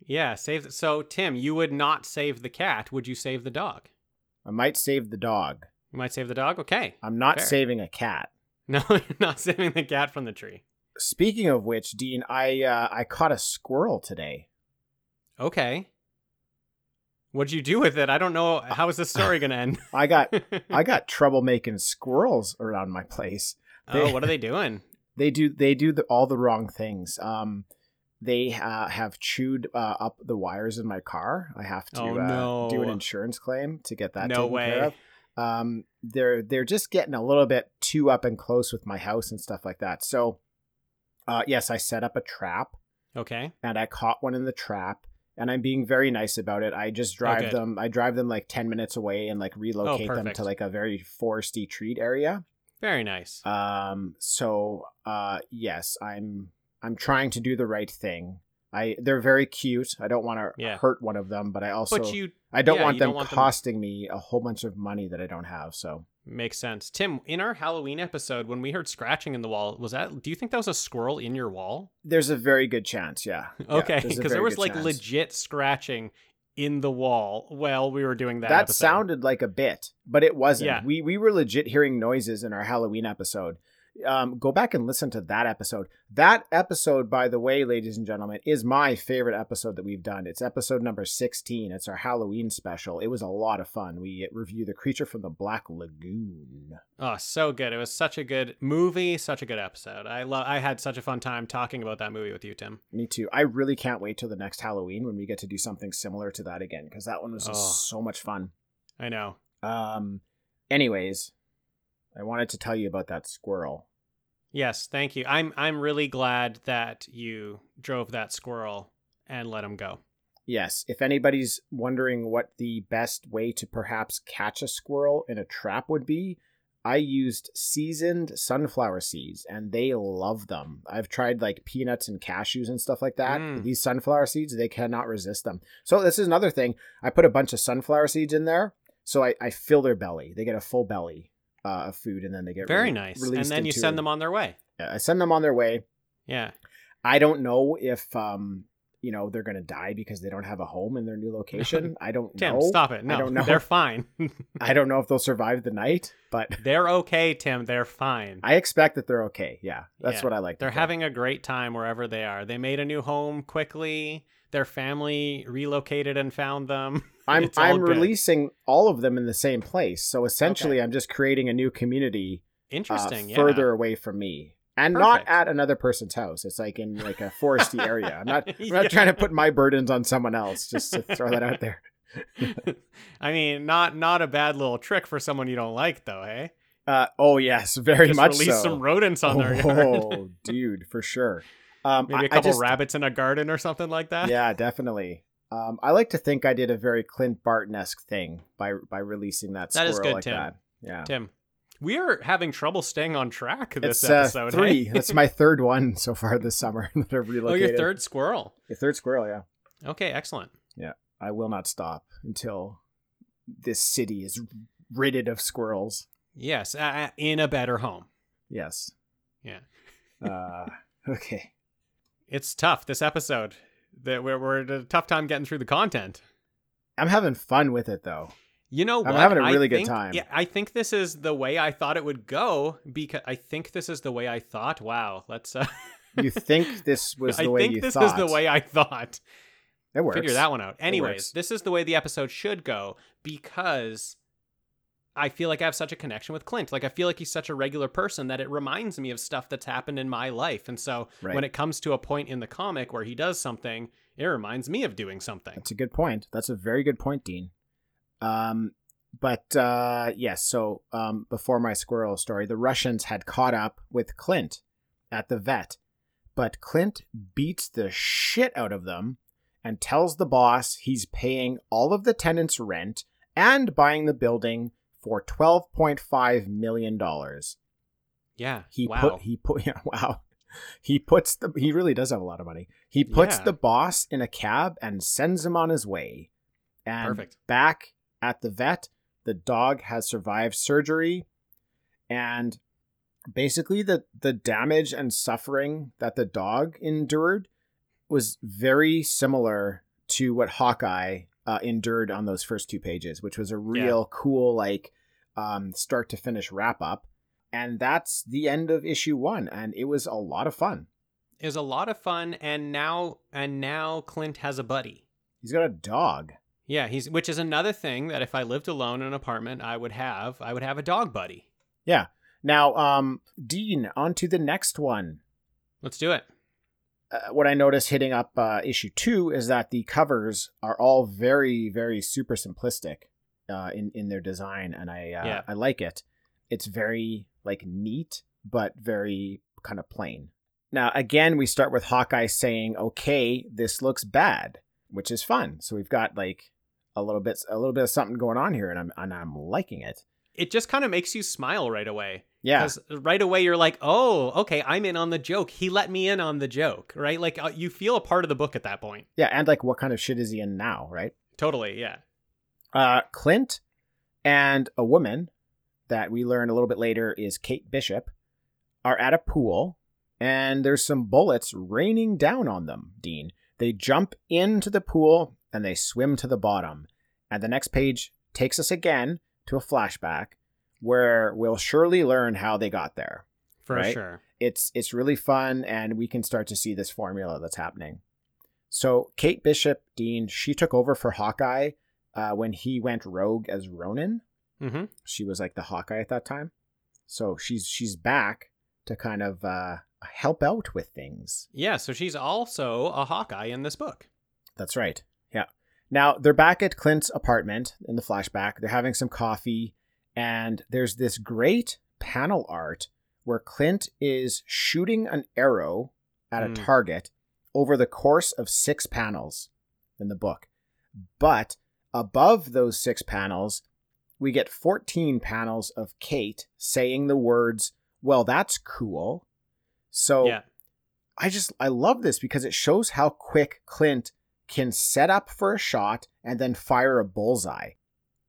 Yeah, save. So Tim, you would not save the cat. Would you save the dog? I might save the dog. You might save the dog. Okay. I'm not Fair. saving a cat. No, you're not saving the cat from the tree. Speaking of which, Dean, I uh, I caught a squirrel today. Okay. What'd you do with it? I don't know. How is this story gonna end? I got I got trouble making squirrels around my place. oh, what are they doing? They do they do the, all the wrong things. Um, they uh, have chewed uh, up the wires in my car. I have to Oh, uh, do an insurance claim to get that no taken care way. of. um, they're they're just getting a little bit too up and close with my house and stuff like that. So, uh, yes, I set up a trap Okay. and I caught one in the trap. And I'm being very nice about it. I just drive good. them. I drive them like ten minutes away and like relocate them to like a very foresty treat area. Very nice. Um. So, uh, yes, I'm I'm trying to do the right thing. I they're very cute. I don't want to Yeah. hurt one of them, but I also but you I don't yeah, want them don't want them- costing me a whole bunch of money that I don't have. So makes sense. Tim, in our Halloween episode, when we heard scratching in the wall, was that? Do you think that was a squirrel in your wall? there's a very good chance. Yeah. Yeah, Okay, because there was like chance. legit scratching in the wall while we were doing that. That episode. sounded like a bit, but it wasn't. Yeah. We we were legit hearing noises in our Halloween episode. Um, go back and listen to that episode. That episode, by the way, ladies and gentlemen, is my favorite episode that we've done. It's episode number 16. It's our Halloween special. It was a lot of fun. We review The Creature from the Black Lagoon. Oh, so good! It was such a good movie, such a good episode. I love. I had such a fun time talking about that movie with you, Tim. Me too. I really can't wait till the next Halloween when we get to do something similar to that again because that one was Oh. so much fun. I know. Um, anyways, I wanted to tell you about that squirrel. Yes, thank you. I'm I'm really glad that you drove that squirrel and let him go. Yes, if anybody's wondering what the best way to perhaps catch a squirrel in a trap would be, I used seasoned sunflower seeds and they love them. I've tried like peanuts and cashews and stuff like that. Mm. These sunflower seeds, they cannot resist them. So, this is another thing. I put a bunch of sunflower seeds in there. So, I, I fill their belly. They get a full belly uh, of food and then they get Very re- nice. And then you send them on their way. I send them on their way. Yeah. I don't know if um you know they're gonna die because they don't have a home in their new location. I don't Tim, know. stop it. No, I don't know. they're fine. I don't know if they'll survive the night, but they're okay, Tim. They're fine. I expect that they're okay. Yeah, that's Yeah. what I like. They're having a great time wherever they are. They made a new home quickly. Their family relocated and found them. I'm I'm good. releasing all of them in the same place, so essentially I'm just creating a new community uh, Interesting. yeah. further away from me. And not at another person's house. It's like in like a foresty area. I'm not. I'm not Yeah. trying to put my burdens on someone else. Just to throw that out there. I mean, not not a bad little trick for someone you don't like, though, hey? Uh, oh yes, very Just much release so. some rodents on their yard. Oh, dude, for sure. Um, Maybe a couple just, rabbits in a garden or something like that. Yeah, definitely. Um, I like to think I did a very Clint Barton esque thing by by releasing that That squirrel good, like Tim. that. Yeah, Tim, we are having trouble staying on track this it's uh, episode. three. hey? That's my third one so far this summer that I've oh, your third squirrel. Your third squirrel. Yeah, Okay, excellent. Yeah, I will not stop until this city is ridded of squirrels. Yes, uh, in a better home. Yes. Yeah. Uh, okay. It's tough this episode. That we're we're at a tough time getting through the content. I'm having fun with it though. You know I'm what? having a really good think- time. Yeah, I think this is the way I thought it would go because I think this is the way I thought. Wow, let's. Uh, You think this was the I way think you this is the way I thought. It works. Figure that one out. Anyways, this is the way the episode should go because I feel like I have such a connection with Clint. Like I feel like he's such a regular person that it reminds me of stuff that's happened in my life. And so Right. when it comes to a point in the comic where he does something, it reminds me of doing something. That's a good point. That's a very good point, Dean. Um, but uh, yes, so um, before my squirrel story, the Russians had caught up with Clint at the vet, but Clint beats the shit out of them and tells the boss he's paying all of the tenants' rent and buying the building for twelve point five million dollars. Yeah. He wow. put he put yeah, wow. He puts the he really does have a lot of money. He puts Yeah. the boss in a cab and sends him on his way. And Perfect. back at the vet, the dog has survived surgery and basically the the damage and suffering that the dog endured was very similar to what Hawkeye uh, endured on those first two pages, which was a real cool like um, start to finish wrap up. And that's the end of issue one, and it was a lot of fun. It was a lot of fun and now and now Clint has a buddy. He's got a dog. Yeah, he's which is another thing that if I lived alone in an apartment, I would have. I would have a dog buddy. Yeah. Now, um, Dean, on to the next one. Let's do it. uh, what I noticed hitting up uh, issue two is that the covers are all very, very super simplistic uh, in in their design, and I uh, Yeah. I like it. It's very like neat, but very kind of plain. Now, again, we start with Hawkeye saying, "Okay, this looks bad," which is fun. So we've got like a little bit a little bit of something going on here, and I'm and I'm liking it. It just kind of makes you smile right away. Yeah, Because right away you're like, oh, okay, I'm in on the joke. He let me in on the joke, right? Like uh, you feel a part of the book at that point. yeah, and like, what kind of shit is he in now, right? Totally, yeah. Uh, Clint and a woman that we learn a little bit later is Kate Bishop are at a pool and there's some bullets raining down on them, Dean. They jump into the pool and they swim to the bottom. And the next page takes us again to a flashback where we'll surely learn how they got there. For Right? sure. It's it's really fun and we can start to see this formula that's happening. So Kate Bishop Dean, she took over for Hawkeye uh, when he went rogue as Ronin. hmm She was like the Hawkeye at that time. So she's she's back to kind of uh, help out with things. Yeah, so she's also a Hawkeye in this book. That's right. Yeah. Now they're back at Clint's apartment in the flashback. They're having some coffee, and there's this great panel art where Clint is shooting an arrow at a Mm. target over the course of six panels in the book. But above those six panels, we get 14 panels of Kate saying the words, Well, that's cool. So Yeah. I just I love this because it shows how quick Clint can set up for a shot and then fire a bullseye.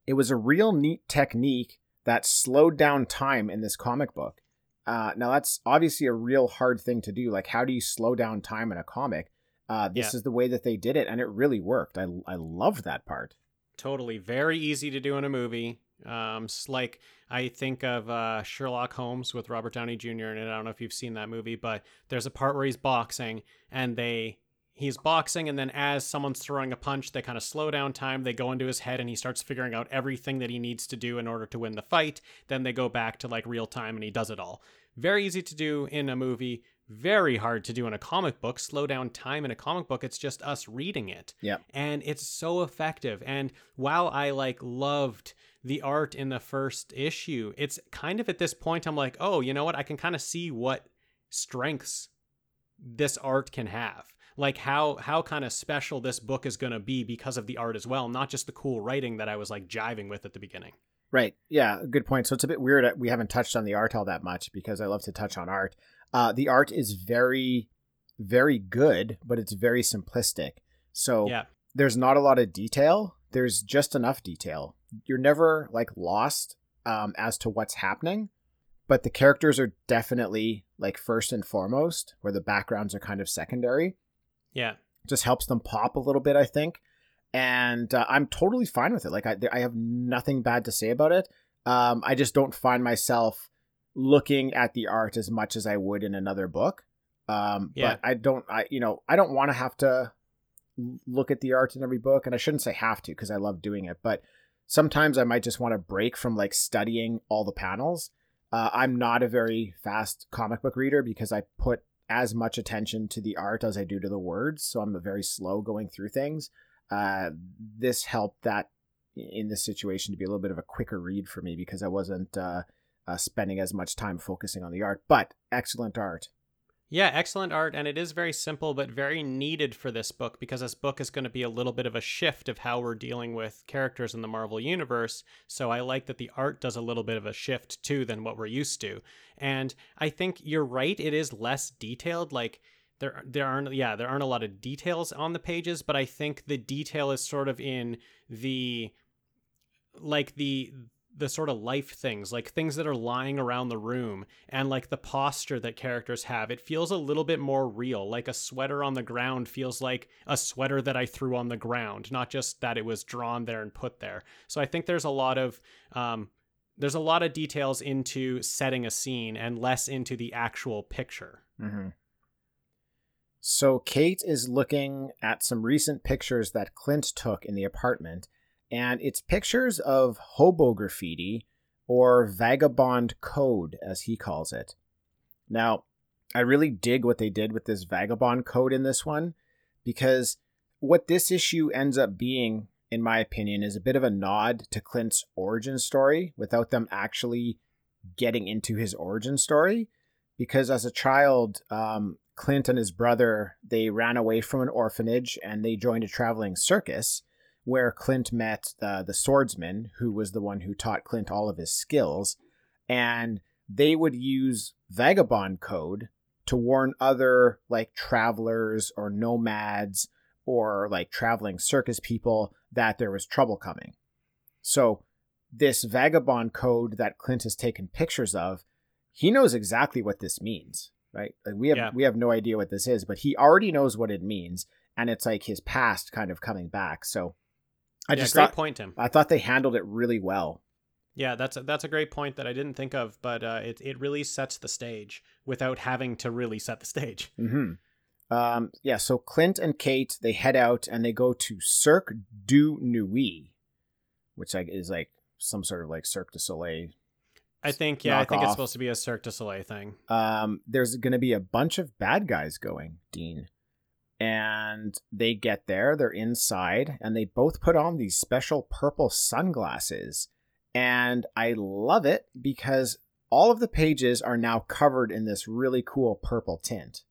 It was a real neat technique that slowed down time in this comic book. Uh, now that's obviously a real hard thing to do. Like, how do you slow down time in a comic? Uh, this Yeah. is the way that they did it, and it really worked. I I loved that part. Totally. Very easy to do in a movie. Um, like I think of uh, Sherlock Holmes with Robert Downey Jr. and. I don't know if you've seen that movie, but there's a part where he's boxing and they he's boxing and then as someone's throwing a punch, they kind of slow down time. They go into his head and he starts figuring out everything that he needs to do in order to win the fight. Then they go back to like real time and he does it all. Very easy to do in a movie. Very hard to do in a comic book. Slow down time in a comic book. It's just us reading it Yeah. and it's so effective and while i like loved the art in the first issue it's kind of at this point i'm like oh you know what i can kind of see what strengths this art can have like how how kind of special this book is going to be because of the art as well not just the cool writing that i was like jiving with at the beginning Right. Yeah, good point. So it's a bit weird uh, we haven't touched on the art all that much because I love to touch on art. Uh, the art is very, very good, but it's very simplistic. So yeah there's not a lot of detail. There's just enough detail. You're never like lost um, as to what's happening, but the characters are definitely like first and foremost, where the backgrounds are kind of secondary. yeah Just helps them pop a little bit, I think. And uh, I'm totally fine with it. Like I, I have nothing bad to say about it. Um, I just don't find myself looking at the art as much as I would in another book. Um, Yeah. but I don't, I you know, I don't want to have to look at the art in every book, and I shouldn't say have to because I love doing it. But sometimes I might just want to break from like studying all the panels. Uh, I'm not a very fast comic book reader because I put as much attention to the art as I do to the words, so I'm very slow going through things. Uh, this helped that in this situation to be a little bit of a quicker read for me because I wasn't uh, uh, spending as much time focusing on the art. But excellent art. Yeah, excellent art, and it is very simple but very needed for this book because this book is going to be a little bit of a shift of how we're dealing with characters in the Marvel Universe. So I like that the art does a little bit of a shift too than what we're used to. And I think you're right, it is less detailed. Like there there aren't yeah, there aren't a lot of details on the pages, but I think the detail is sort of in the like the the sort of life things, like things that are lying around the room and like the posture that characters have. It feels a little bit more real. Like a sweater on the ground feels like a sweater that I threw on the ground, not just that it was drawn there and put there. So I think there's a lot of um there's a lot of details into setting a scene and less into the actual picture. Mm-hmm. So Kate is looking at some recent pictures that Clint took in the apartment, and it's pictures of hobo graffiti or vagabond code, as he calls it. Now, I really dig what they did with this vagabond code in this one because what this issue ends up being, in my opinion, is a bit of a nod to Clint's origin story without them actually getting into his origin story. Because as a child, um, Clint and his brother they ran away from an orphanage and they joined a traveling circus where Clint met uh, the swordsman who was the one who taught Clint all of his skills and they would use vagabond code to warn other like travelers or nomads or like traveling circus people that there was trouble coming. So this vagabond code that Clint has taken pictures of, he knows exactly what this means right? Like we have Yeah. we have no idea what this is, but he already knows what it means, and it's like his past kind of coming back. So I yeah, just great thought point, Tim. I thought they handled it really well. Yeah, that's a, that's a great point that I didn't think of, but uh, it it really sets the stage without having to really set the stage. hmm Um, yeah, so Clint and Kate they head out and they go to Cirque du Nuit, which is like some sort of like Cirque du Soleil. I think yeah, I think Knockoff. it's supposed to be a Cirque du Soleil thing. Um, there's going to be a bunch of bad guys going, Dean, and they get there. They're inside, and they both put on these special purple sunglasses, and I love it because all of the pages are now covered in this really cool purple tint.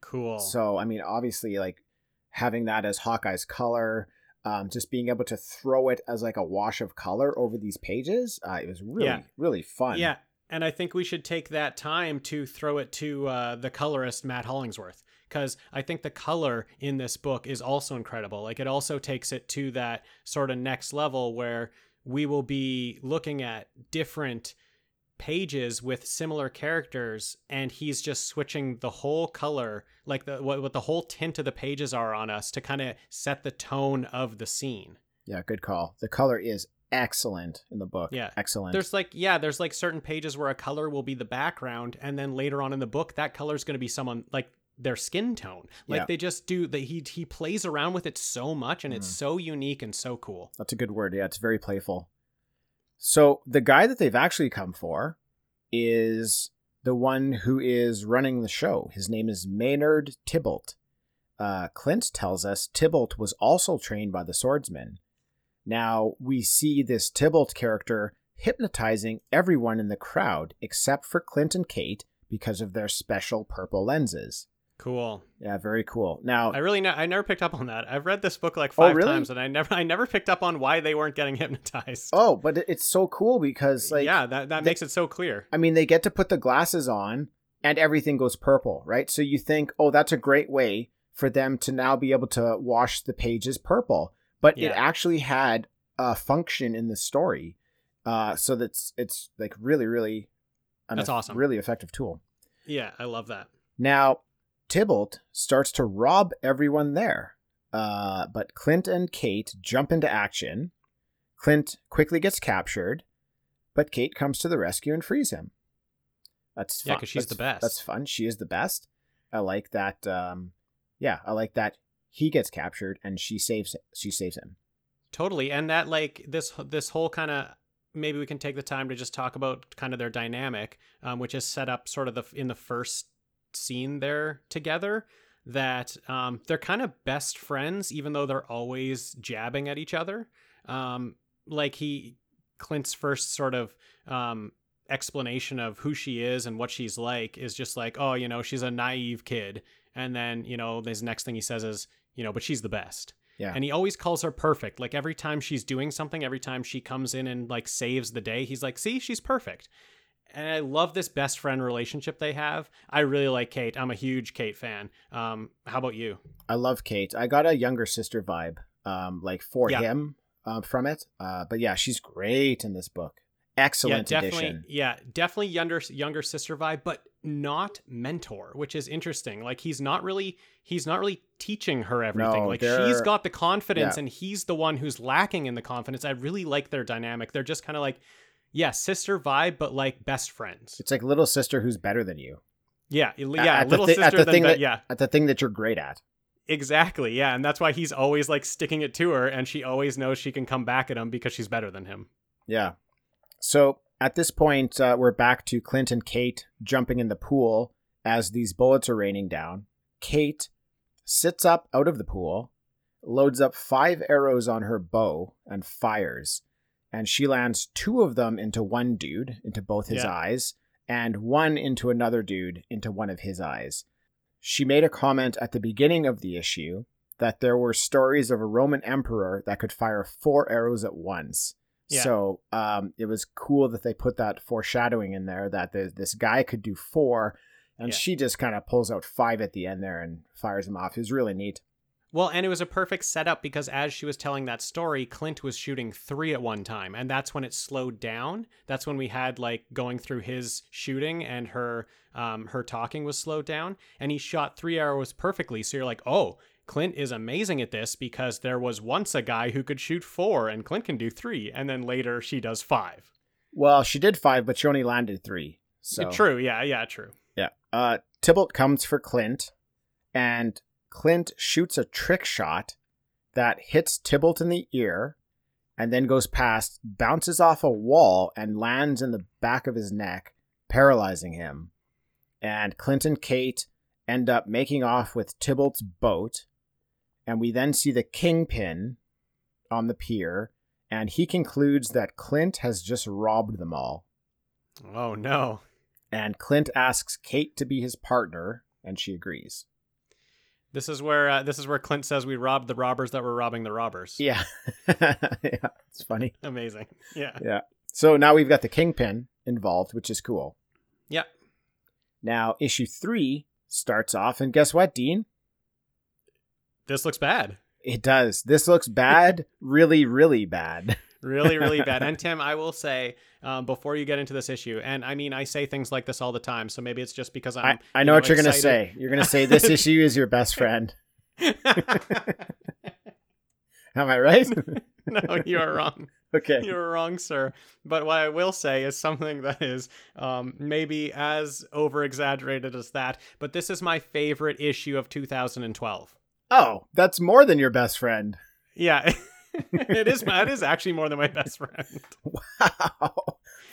Cool. So, I mean, obviously, like having that as Hawkeye's color, um, just being able to throw it as like a wash of color over these pages, uh, it was really, Yeah. really fun. Yeah, and I think we should take that time to throw it to uh, the colorist Matt Hollingsworth because I think the color in this book is also incredible. Like it also takes it to that sort of next level where we will be looking at different pages with similar characters and he's just switching the whole color like the what, what the whole tint of the pages are on us to kind of set the tone of the scene Yeah, good call. The color is excellent in the book. Yeah. excellent. There's like yeah, there's like certain pages where a color will be the background, and then later on in the book, that color is going to be someone like their skin tone. Like Yeah. they just do that. He he plays around with it so much, and it's Mm. so unique and so cool. That's a good word. Yeah, it's very playful. So the guy that they've actually come for is the one who is running the show. His name is Maynard Tybalt. Uh, Clint tells us Tybalt was also trained by the swordsman. Now we see this Tybalt character hypnotizing everyone in the crowd except for Clint and Kate because of their special purple lenses. Cool. Yeah, very cool. Now I really ne- I never picked up on that. I've read this book like Oh, five really? times, and I never I never picked up on why they weren't getting hypnotized. Oh, but it's so cool because like yeah, that that they- makes it so clear. I mean, they get to put the glasses on and everything goes purple, right? So you think, oh, that's a great way for them to now be able to wash the pages purple. But it actually had a function in the story. Uh, so that's it's like really, really an That's awesome. Really effective tool. Yeah, I love that. Now, Tybalt starts to rob everyone there. Uh, but Clint and Kate jump into action. Clint quickly gets captured, but Kate comes to the rescue and frees him. That's Yeah, fun. 'cause she's the best. That's fun. She is the best. I like that. Um, yeah, I like that he gets captured and she saves she saves him. Totally. And that like this this whole kind of maybe we can take the time to just talk about kind of their dynamic, um, which is set up sort of the in the first scene there together. That um, they're kind of best friends, even though they're always jabbing at each other. Um, like he Clint's first sort of um, explanation of who she is and what she's like is just like, oh, you know, she's a naive kid, and then you know, his next thing he says is, you know, but she's the best. Yeah. And he always calls her perfect. Like every time she's doing something, every time she comes in and like saves the day, he's like, see, she's perfect. And I love this best friend relationship they have. I really like Kate. I'm a huge Kate fan. Um, how about you? I love Kate. I got a younger sister vibe, um, like for Yeah. him, uh, from it. Uh, but yeah, she's great in this book. Excellent yeah, definitely. edition. Yeah, definitely younger younger sister vibe, but not mentor, which is interesting. Like he's not really he's not really teaching her everything. No, like she's got the confidence, yeah. and he's the one who's lacking in the confidence. I really like their dynamic. They're just kind of like, yeah, sister vibe, but like best friends. It's like little sister who's better than you Yeah, yeah, at little thi- sister than be- that- yeah, at the thing that you're great at. exactly. Yeah, and that's why he's always like sticking it to her, and she always knows she can come back at him because she's better than him. Yeah. So at this point, uh, we're back to Clint and Kate jumping in the pool as these bullets are raining down. Kate sits up out of the pool, loads up five arrows on her bow, and fires. And she lands two of them into one dude, into both his Yeah. eyes, and one into another dude, into one of his eyes. She made a comment at the beginning of the issue that there were stories of a Roman emperor that could fire four arrows at once. Yeah. So um, it was cool that they put that foreshadowing in there that the, this guy could do four, and Yeah. she just kind of pulls out five at the end there and fires them off. It was really neat. Well, and it was a perfect setup because as she was telling that story, Clint was shooting three at one time, and that's when it slowed down. That's when we had like going through his shooting and her um her talking was slowed down, and he shot three arrows perfectly. So you're like, oh, Clint is amazing at this because there was once a guy who could shoot four and Clint can do three, and then later she does five. Well, she did five, but she only landed three. So True, yeah, yeah, true. Yeah. Uh, Tybalt comes for Clint, and Clint shoots a trick shot that hits Tybalt in the ear, and then goes past, bounces off a wall, and lands in the back of his neck, paralyzing him. And Clint and Kate end up making off with Tybalt's boat, and we then see the Kingpin on the pier, and he concludes that Clint has just robbed them all. Oh no. And Clint asks Kate to be his partner, and she agrees. This is where uh, this is where Clint says we robbed the robbers that were robbing the robbers. Yeah. yeah, it's funny. Amazing. Yeah. Yeah. So now we've got the Kingpin involved, which is cool. Yeah. Now, issue three starts off, and guess what, Dean? This looks bad. It does. This looks bad, really, really bad. Really really bad and tim i will say um, before you get into this issue and i mean i say things like this all the time so maybe it's just because i'm I, I know, you what you're going to say. You're going to say this issue is your best friend. Am I right? no you are wrong okay. you're wrong sir but what i will say is something that is um, maybe as over exaggerated as that but this is my favorite issue of 2012 Oh, that's more than your best friend. yeah it is it is actually more than my best friend Wow.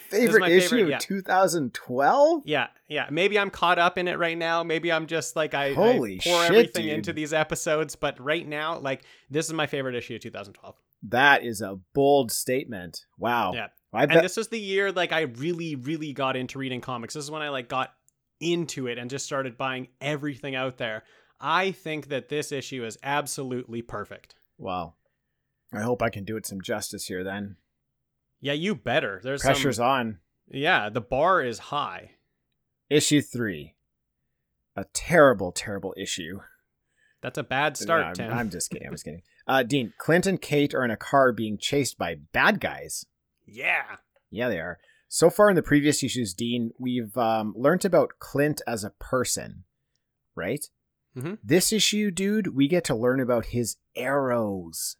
Favorite issue favorite, of yeah. 2012? Yeah, yeah. Maybe I'm caught up in it right now. Maybe I'm just like I, I pour shit, everything dude. into these episodes. But right now, like this is my favorite issue of 2012. That is a bold statement. Wow. Yeah. I And this is the year like I really, really got into reading comics. This is when I like got into it and just started buying everything out there. I think that this issue is absolutely perfect. wow. I hope I can do it some justice here then. Yeah, you better. There's Pressure's some, on. Yeah, the bar is high. Issue three. A terrible, terrible issue. That's a bad start, No, I'm, Tim. I'm just kidding. I'm just kidding. Uh, Dean, Clint and Kate are in a car being chased by bad guys. yeah. Yeah, they are. So far in the previous issues, Dean, we've um, learned about Clint as a person, right? Mhm. This issue, dude, we get to learn about his arrows.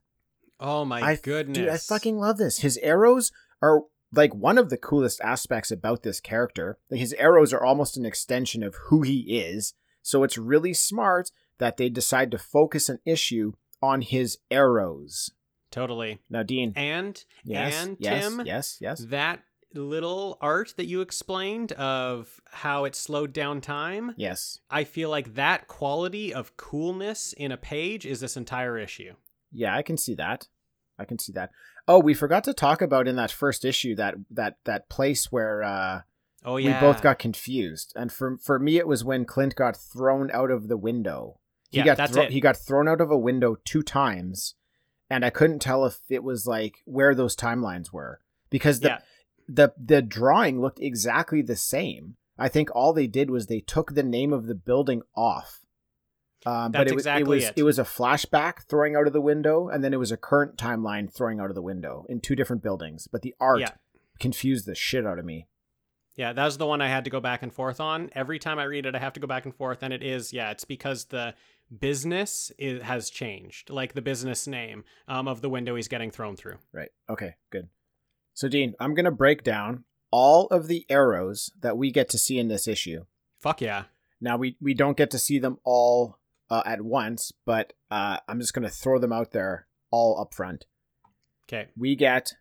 Oh my I, goodness. Dude, I fucking love this. His arrows are like one of the coolest aspects about this character. Like, His arrows are almost an extension of who he is. So it's really smart that they decide to focus an issue on his arrows. totally. Now, Dean. And Yes. and yes. Tim, Yes. Yes. that little art that you explained of how it slowed down time, Yes. I feel like that quality of coolness in a page is this entire issue. Yeah, I can see that. I can see that. Oh, we forgot to talk about in that first issue that that that place where uh, Oh yeah. we both got confused. And for for me, it was when Clint got thrown out of the window. He Yeah, got that's thro- it. he got thrown out of a window two times, and I couldn't tell if it was like where those timelines were because the Yeah. the the drawing looked exactly the same. I think all they did was they took the name of the building off. Um, but it was exactly it was it. it was a flashback throwing out of the window, and then it was a current timeline throwing out of the window in two different buildings. But the art Yeah. confused the shit out of me. Yeah, that was the one I had to go back and forth on. Every time I read it, I have to go back and forth, and it is yeah, it's because the business is, has changed, like the business name um, of the window he's getting thrown through. Right. Okay. Good. So, Dean, I'm gonna break down all of the arrows that we get to see in this issue. Fuck yeah. Now we we don't get to see them all uh, at once, but uh, I'm just gonna throw them out there all up front. Okay. We get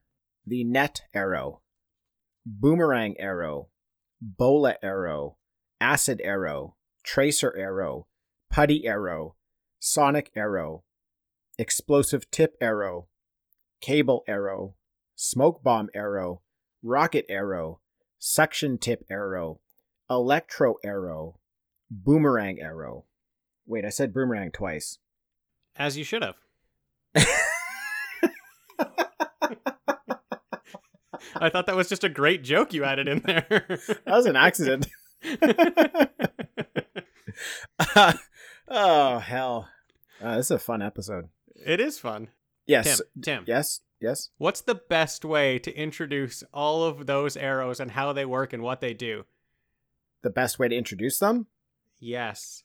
the net arrow, boomerang arrow, bola arrow, acid arrow, tracer arrow, putty arrow, sonic arrow, explosive tip arrow, cable arrow, smoke bomb arrow, rocket arrow, suction tip arrow, electro arrow, boomerang arrow. Wait, I said boomerang twice. As you should have. I thought that was just a great joke you added in there. That was an accident. oh hell! Uh, this is a fun episode. it is fun. Yes, Tim, Tim, yes, yes. what's the best way to introduce all of those arrows and how they work and what they do? The best way to introduce them. Yes.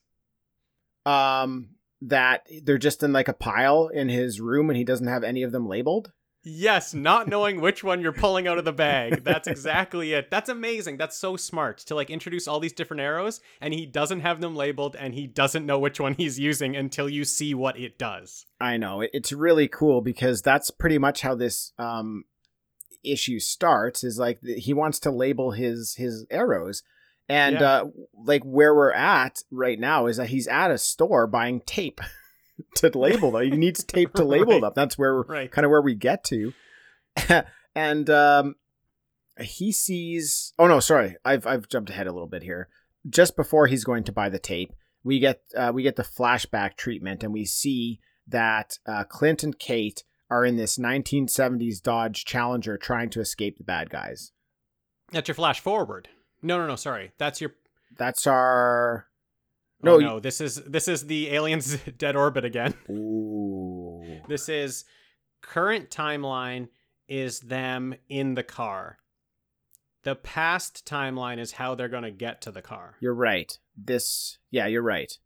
Um, that they're just in like a pile in his room and he doesn't have any of them labeled? Yes, not knowing which one you're pulling out of the bag. That's exactly it. That's amazing. That's so smart to like introduce all these different arrows and he doesn't have them labeled and he doesn't know which one he's using until you see what it does. I know. It's really cool because that's pretty much how this um issue starts is like he wants to label his his arrows. And Yeah. uh like where we're at right now is that he's at a store buying tape to label them. He needs tape to label Right. them. That's where Right. kind of where we get to. and um he sees oh no, sorry. I've I've jumped ahead a little bit here. Just before he's going to buy the tape, we get uh, we get the flashback treatment and we see that uh, Clint and Kate are in this 1970s Dodge Challenger trying to escape the bad guys. That's your flash forward. No, no, no, sorry. That's your That's our oh, No, No, no, this is this is the aliens dead orbit again. Ooh. This is current timeline is them in the car. The past timeline is how they're going to get to the car. You're right. This yeah, you're right.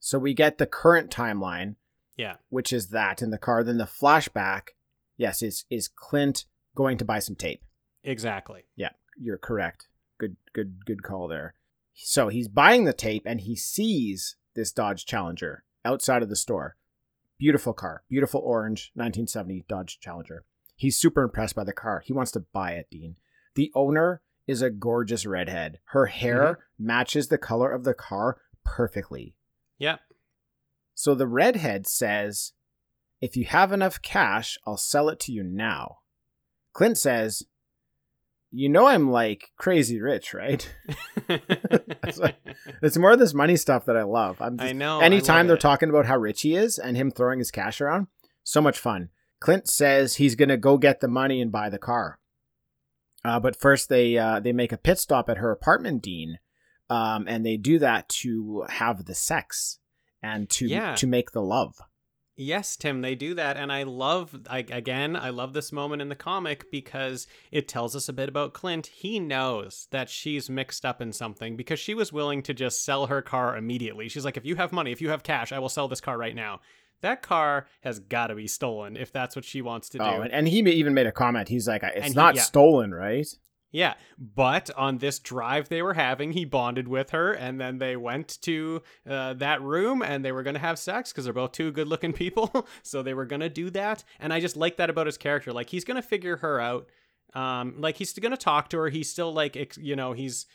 So we get the current timeline, Yeah. which is that in the car. Then the flashback, yes, is is Clint going to buy some tape. Exactly. Yeah, you're correct. Good good good call there. So he's buying the tape and he sees this Dodge Challenger outside of the store. Beautiful car. Beautiful orange 1970 Dodge Challenger. He's super impressed by the car. He wants to buy it, Dean. The owner is a gorgeous redhead. Her hair mm-hmm. matches the color of the car perfectly. Yep. So the redhead says, If you have enough cash, I'll sell it to you now. Clint says, You know I'm like crazy rich, right? like- It's more of this money stuff that I love. I'm just, I know. I anytime love they're it. talking about how rich he is and him throwing his cash around, so much fun. Clint says he's gonna go get the money and buy the car. Uh, but first, they uh, they make a pit stop at her apartment, Dean, um, and they do that to have the sex and to Yeah. to make the love. Yes, Tim, they do that, and I love. I, again, I love this moment in the comic because it tells us a bit about Clint. He knows that she's mixed up in something because she was willing to just sell her car immediately. She's like, "If you have money, if you have cash, I will sell this car right now." That car has got to be stolen if that's what she wants to oh, do. Oh, and, and he even made a comment. He's like, "It's And he- not yeah. stolen, right?" Yeah, but on this drive they were having, he bonded with her, and then they went to uh, that room and they were going to have sex because they're both two good looking people. so they were going to do that. And I just like that about his character. Like, he's going to figure her out. Um, like, he's going to talk to her. He's still, like, ex- you know, he's.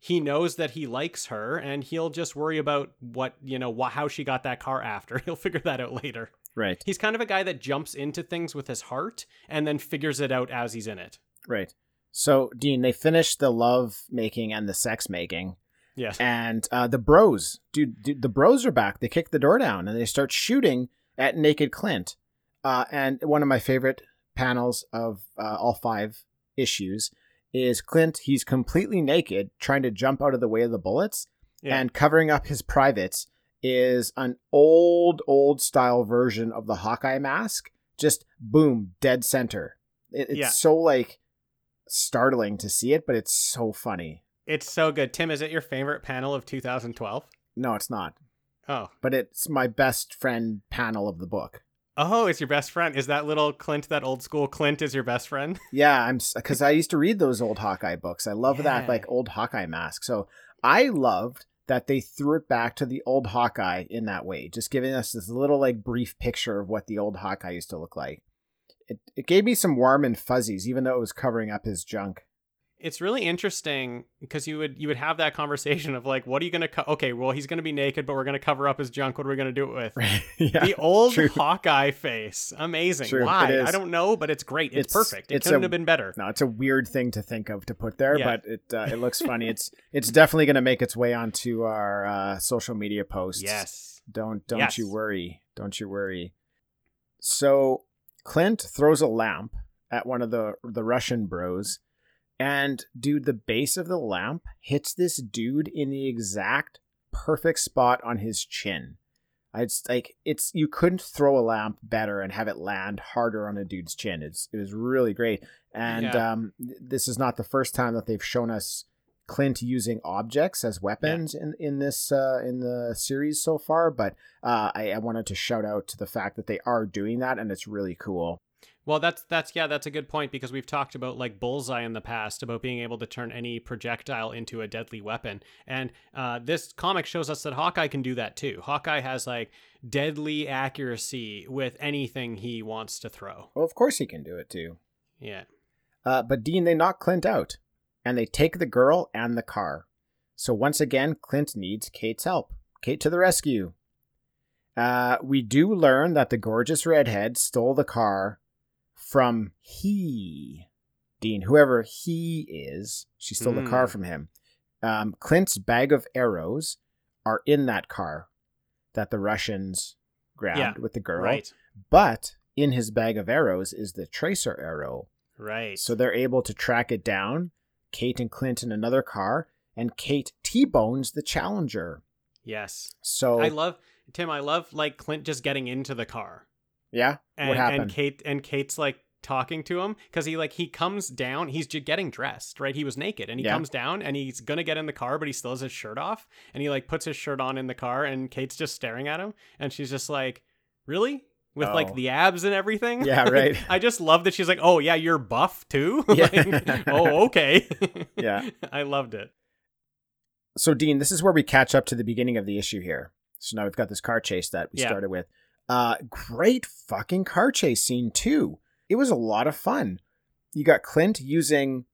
He knows that he likes her, and he'll just worry about what you know, wh- how she got that car after. He'll figure that out later. Right, He's kind of a guy that jumps into things with his heart and then figures it out as he's in it. right. So, Dean, they finished the love making and the sex making, Yes. and uh, the bros, dude, dude, the bros are back. They kick the door down and they start shooting at naked Clint. Uh, and one of my favorite panels of uh, all five issues is Clint. He's completely naked, trying to jump out of the way of the bullets, Yeah. and covering up his privates is an old, old style version of the Hawkeye mask. Just boom, dead center. It, it's Yeah. so like startling to see it, but it's so funny. It's so good. Tim, is it your favorite panel of 2012? No, it's not. Oh. But it's my best friend panel of the book. Oh, it's your best friend. Is that little Clint, that old school Clint, is your best friend? Yeah, I'm because I used to read those old Hawkeye books. I love that like old Hawkeye mask. So I loved that they threw it back to the old Hawkeye in that way, just giving us this little like brief picture of what the old Hawkeye used to look like. It it gave me some warm and fuzzies, even though it was covering up his junk. It's really interesting because you would you would have that conversation of like, what are you gonna? Co- okay, well he's gonna be naked, but we're gonna cover up his junk. What are we gonna do it with? yeah, the old true. Hawkeye face, amazing. True, Why? I don't know, but it's great. It's, It's- perfect. It it's couldn't a- have been better. no, it's a weird thing to think of to put there, Yeah. but it uh, it looks funny. It's it's definitely going to make its way onto our uh, social media posts. Yes. Don't don't Yes. you worry. Don't you worry. So Clint throws a lamp at one of the the Russian bros, and dude, the base of the lamp hits this dude in the exact perfect spot on his chin. It's like it's you couldn't throw a lamp better and have it land harder on a dude's chin. It's it was really great. And Yeah. um, this is not the first time that they've shown us Clint using objects as weapons in in this uh, in the series so far, but uh, I, I wanted to shout out to the fact that they are doing that, and it's really cool. Well, that's that's yeah, that's a good point because we've talked about like bullseye in the past about being able to turn any projectile into a deadly weapon, and uh, this comic shows us that Hawkeye can do that too. Hawkeye has like deadly accuracy with anything he wants to throw. Well, of course he can do it too. Yeah, Uh, but Dean, they knock Clint out, and they take the girl and the car. So once again, Clint needs Kate's help. Kate to the rescue. Uh, we do learn that the gorgeous redhead stole the car from he, Dean, whoever he is. She stole the car Mm. from him. Um, Clint's bag of arrows are in that car that the Russians grabbed Yeah, with the girl. right, But in his bag of arrows is the tracer arrow. right. So they're able to track it down. Kate and Clint in another car, and Kate T-bones the Challenger. yes, So I love Tim. I love like Clint just getting into the car. yeah, and, what happened? and Kate and Kate's like talking to him because he like he comes down he's just getting dressed right he was naked and he Yeah. comes down and he's gonna get in the car but he still has his shirt off and he like puts his shirt on in the car and Kate's just staring at him and she's just like really with Oh. like the abs and everything Yeah, right. I just love that she's like oh yeah you're buff too Yeah. Like, oh okay Yeah. I loved it so Dean, this is where we catch up to the beginning of the issue here. So now we've got this car chase that we Yeah. started with. Uh, great fucking car chase scene too. It was a lot of fun. You got Clint using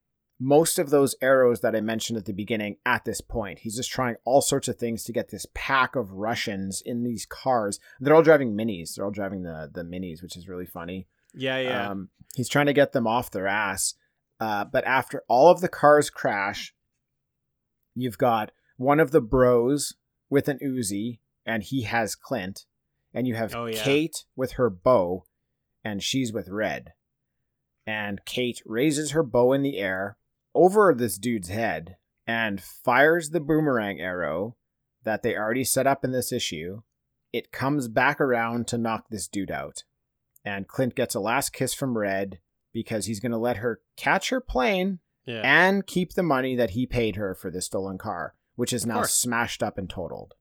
most of those arrows that I mentioned at the beginning at this point. He's just trying all sorts of things to get this pack of Russians in these cars. They're all driving minis. They're all driving the the minis, which is really funny. yeah yeah Um, he's trying to get them off their ass. Uh, but after all of the cars crash, you've got one of the bros with an Uzi, and he has Clint. And you have Oh, yeah. Kate with her bow, and she's with Red. And Kate raises her bow in the air over this dude's head and fires the boomerang arrow that they already set up in this issue. It comes back around to knock this dude out and Clint gets a last kiss from Red because he's going to let her catch her plane yeah and keep the money that he paid her for the stolen car, which is Of now course. smashed up and totaled.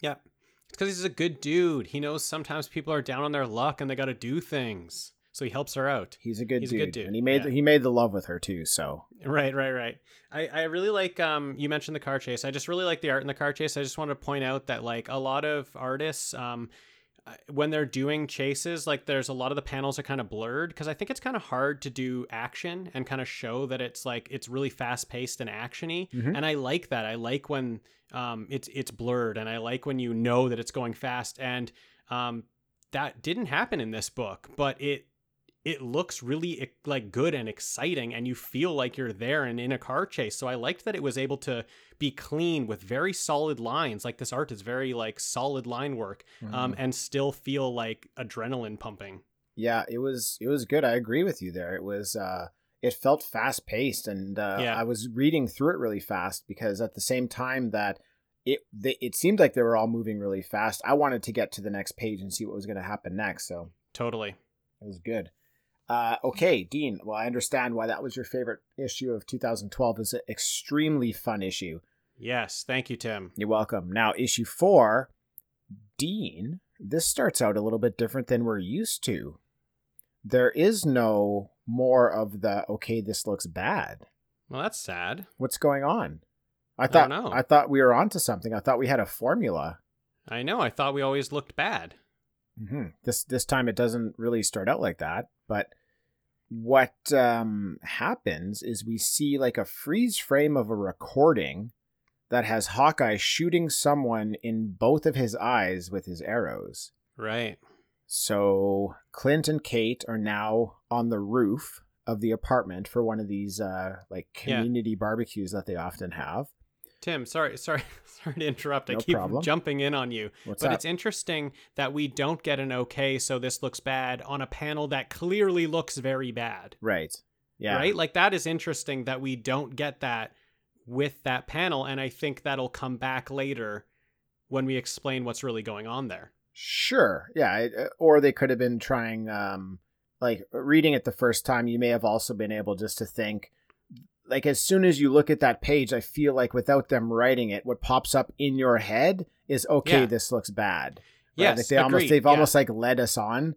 yeah it's because he's a good dude he knows sometimes people are down on their luck and they got to do things so he helps her out He's a good, He's a dude. good dude, and he made yeah. he made the love with her too. So Right, right, right. I, I really like um you mentioned the car chase. I just really like the art in the car chase. I just want to point out that like a lot of artists um when they're doing chases like there's a lot of the panels are kind of blurred because I think it's kind of hard to do action and kind of show that it's like it's really fast paced and actiony Mhm. and I like that. I like when um it's it's blurred and I like when you know that it's going fast and um that didn't happen in this book, but it it looks really like good and exciting and you feel like you're there and in a car chase so i liked that it was able to be clean with very solid lines like this art is very like solid line work um, Mm-hmm. and still feel like adrenaline pumping yeah, it was it was good. I agree with you there. It was uh it felt fast paced and uh, Yeah. I was reading through it really fast because at the same time that it they, it seemed like they were all moving really fast. I wanted to get to the next page and see what was going to happen next. So totally It was good. Uh, okay, Dean. Well, I understand why that was your favorite issue of 2012. It's an extremely fun issue. yes thank you tim You're welcome. Now, issue four, Dean. This starts out a little bit different than we're used to. There is no more of the okay, this looks bad. well that's sad What's going on? I I thought don't know. I thought we were onto something. I thought we had a formula. i know i thought we always looked bad hmm This this time it doesn't really start out like that, but what um, happens is we see like a freeze frame of a recording that has Hawkeye shooting someone in both of his eyes with his arrows. right So Clint and Kate are now on the roof of the apartment for one of these uh, like Yeah. community barbecues that they often have. Tim sorry sorry sorry to interrupt i No keep problem. jumping in on you What's but up? it's interesting that we don't get an okay so this looks bad on a panel that clearly looks very bad right. Yeah. right like that is interesting that we don't get that with that panel and i think that'll come back later when we explain what's really going on there Sure. Yeah. uh, or they could have been trying, um, like reading it the first time. You may have also been able just to think, like as soon as you look at that page, I feel like without them writing it, what pops up in your head is okay. Yeah. This looks bad. Right? Yes, like they almost they've yeah. almost like led us on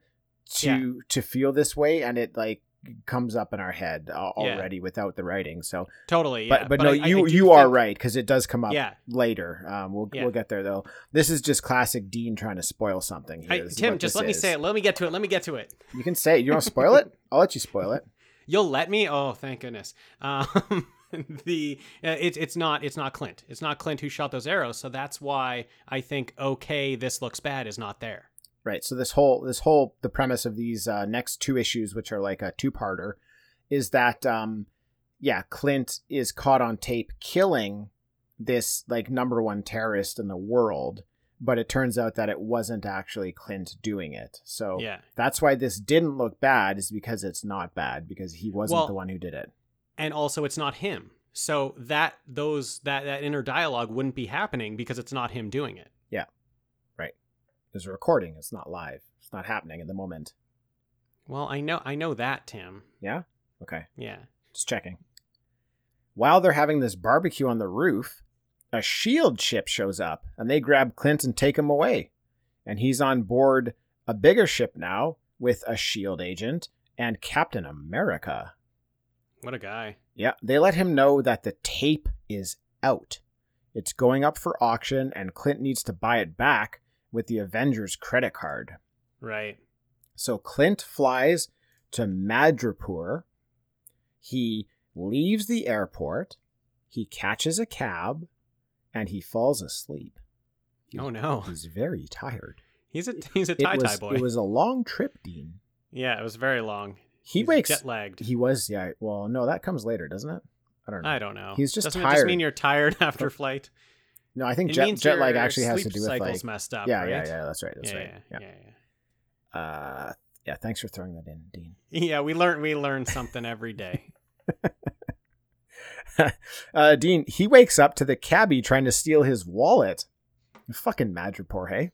to to feel this way, and it like comes up in our head al- Yeah. already without the writing. So, Totally. Yeah. but but, no, I- I- I you you are think- right because it does come up Yeah. later. Um, we'll Yeah. we'll get there though. This is just classic Dean trying to spoil something. I, Tim, just let me say it. Let me get to it. Let me get to it. You can say it. You want to spoil it? I'll let you spoil it. You'll let me? Oh, thank goodness. Um, the uh, it's it's not it's not Clint. It's not Clint who shot those arrows. So that's why I think okay, this looks bad is not there. Right. So this whole this whole the premise of these uh, next two issues, which are like a two parter, is that um, yeah, Clint is caught on tape killing this like number one terrorist in the world, but it turns out that it wasn't actually Clint doing it. So Yeah. that's why this didn't look bad, is because it's not bad because he wasn't Well- the one who did it. And also it's not him. So that those that that inner dialogue wouldn't be happening because it's not him doing it. Yeah. Right. There's a recording. It's not live. It's not happening at the moment. Well, I know I know that, Tim. Yeah. Okay. Yeah. Just checking. While they're having this barbecue on the roof, a shield ship shows up and they grab Clint and take him away. And he's on board a bigger ship now with a shield agent and Captain America. What a guy. Yeah, they let him know that the tape is out. It's going up for auction and Clint needs to buy it back with the Avengers credit card. Right. So Clint flies to Madripoor. He leaves the airport. He catches a cab and he falls asleep. He- Oh no. He's very tired. He's a he's a It tie tie boy. it was a long trip, Dean. yeah, it was very long. He He's wakes. jet lagged. He was, yeah. Well, no, that comes later, doesn't it? I don't know. I don't know. He's just Doesn't it just mean you're tired after flight? no, I think It jet, means jet lag actually has to sleep do with cycle's like. messed up. yeah, right? yeah, yeah. That's right. That's yeah, right. yeah, Yeah. yeah, Uh, yeah. Thanks for throwing that in, Dean. yeah. Yeah, we learn we learn something every day. uh, Dean, he wakes up to the cabbie trying to steal his wallet. Fucking Madripoor, hey?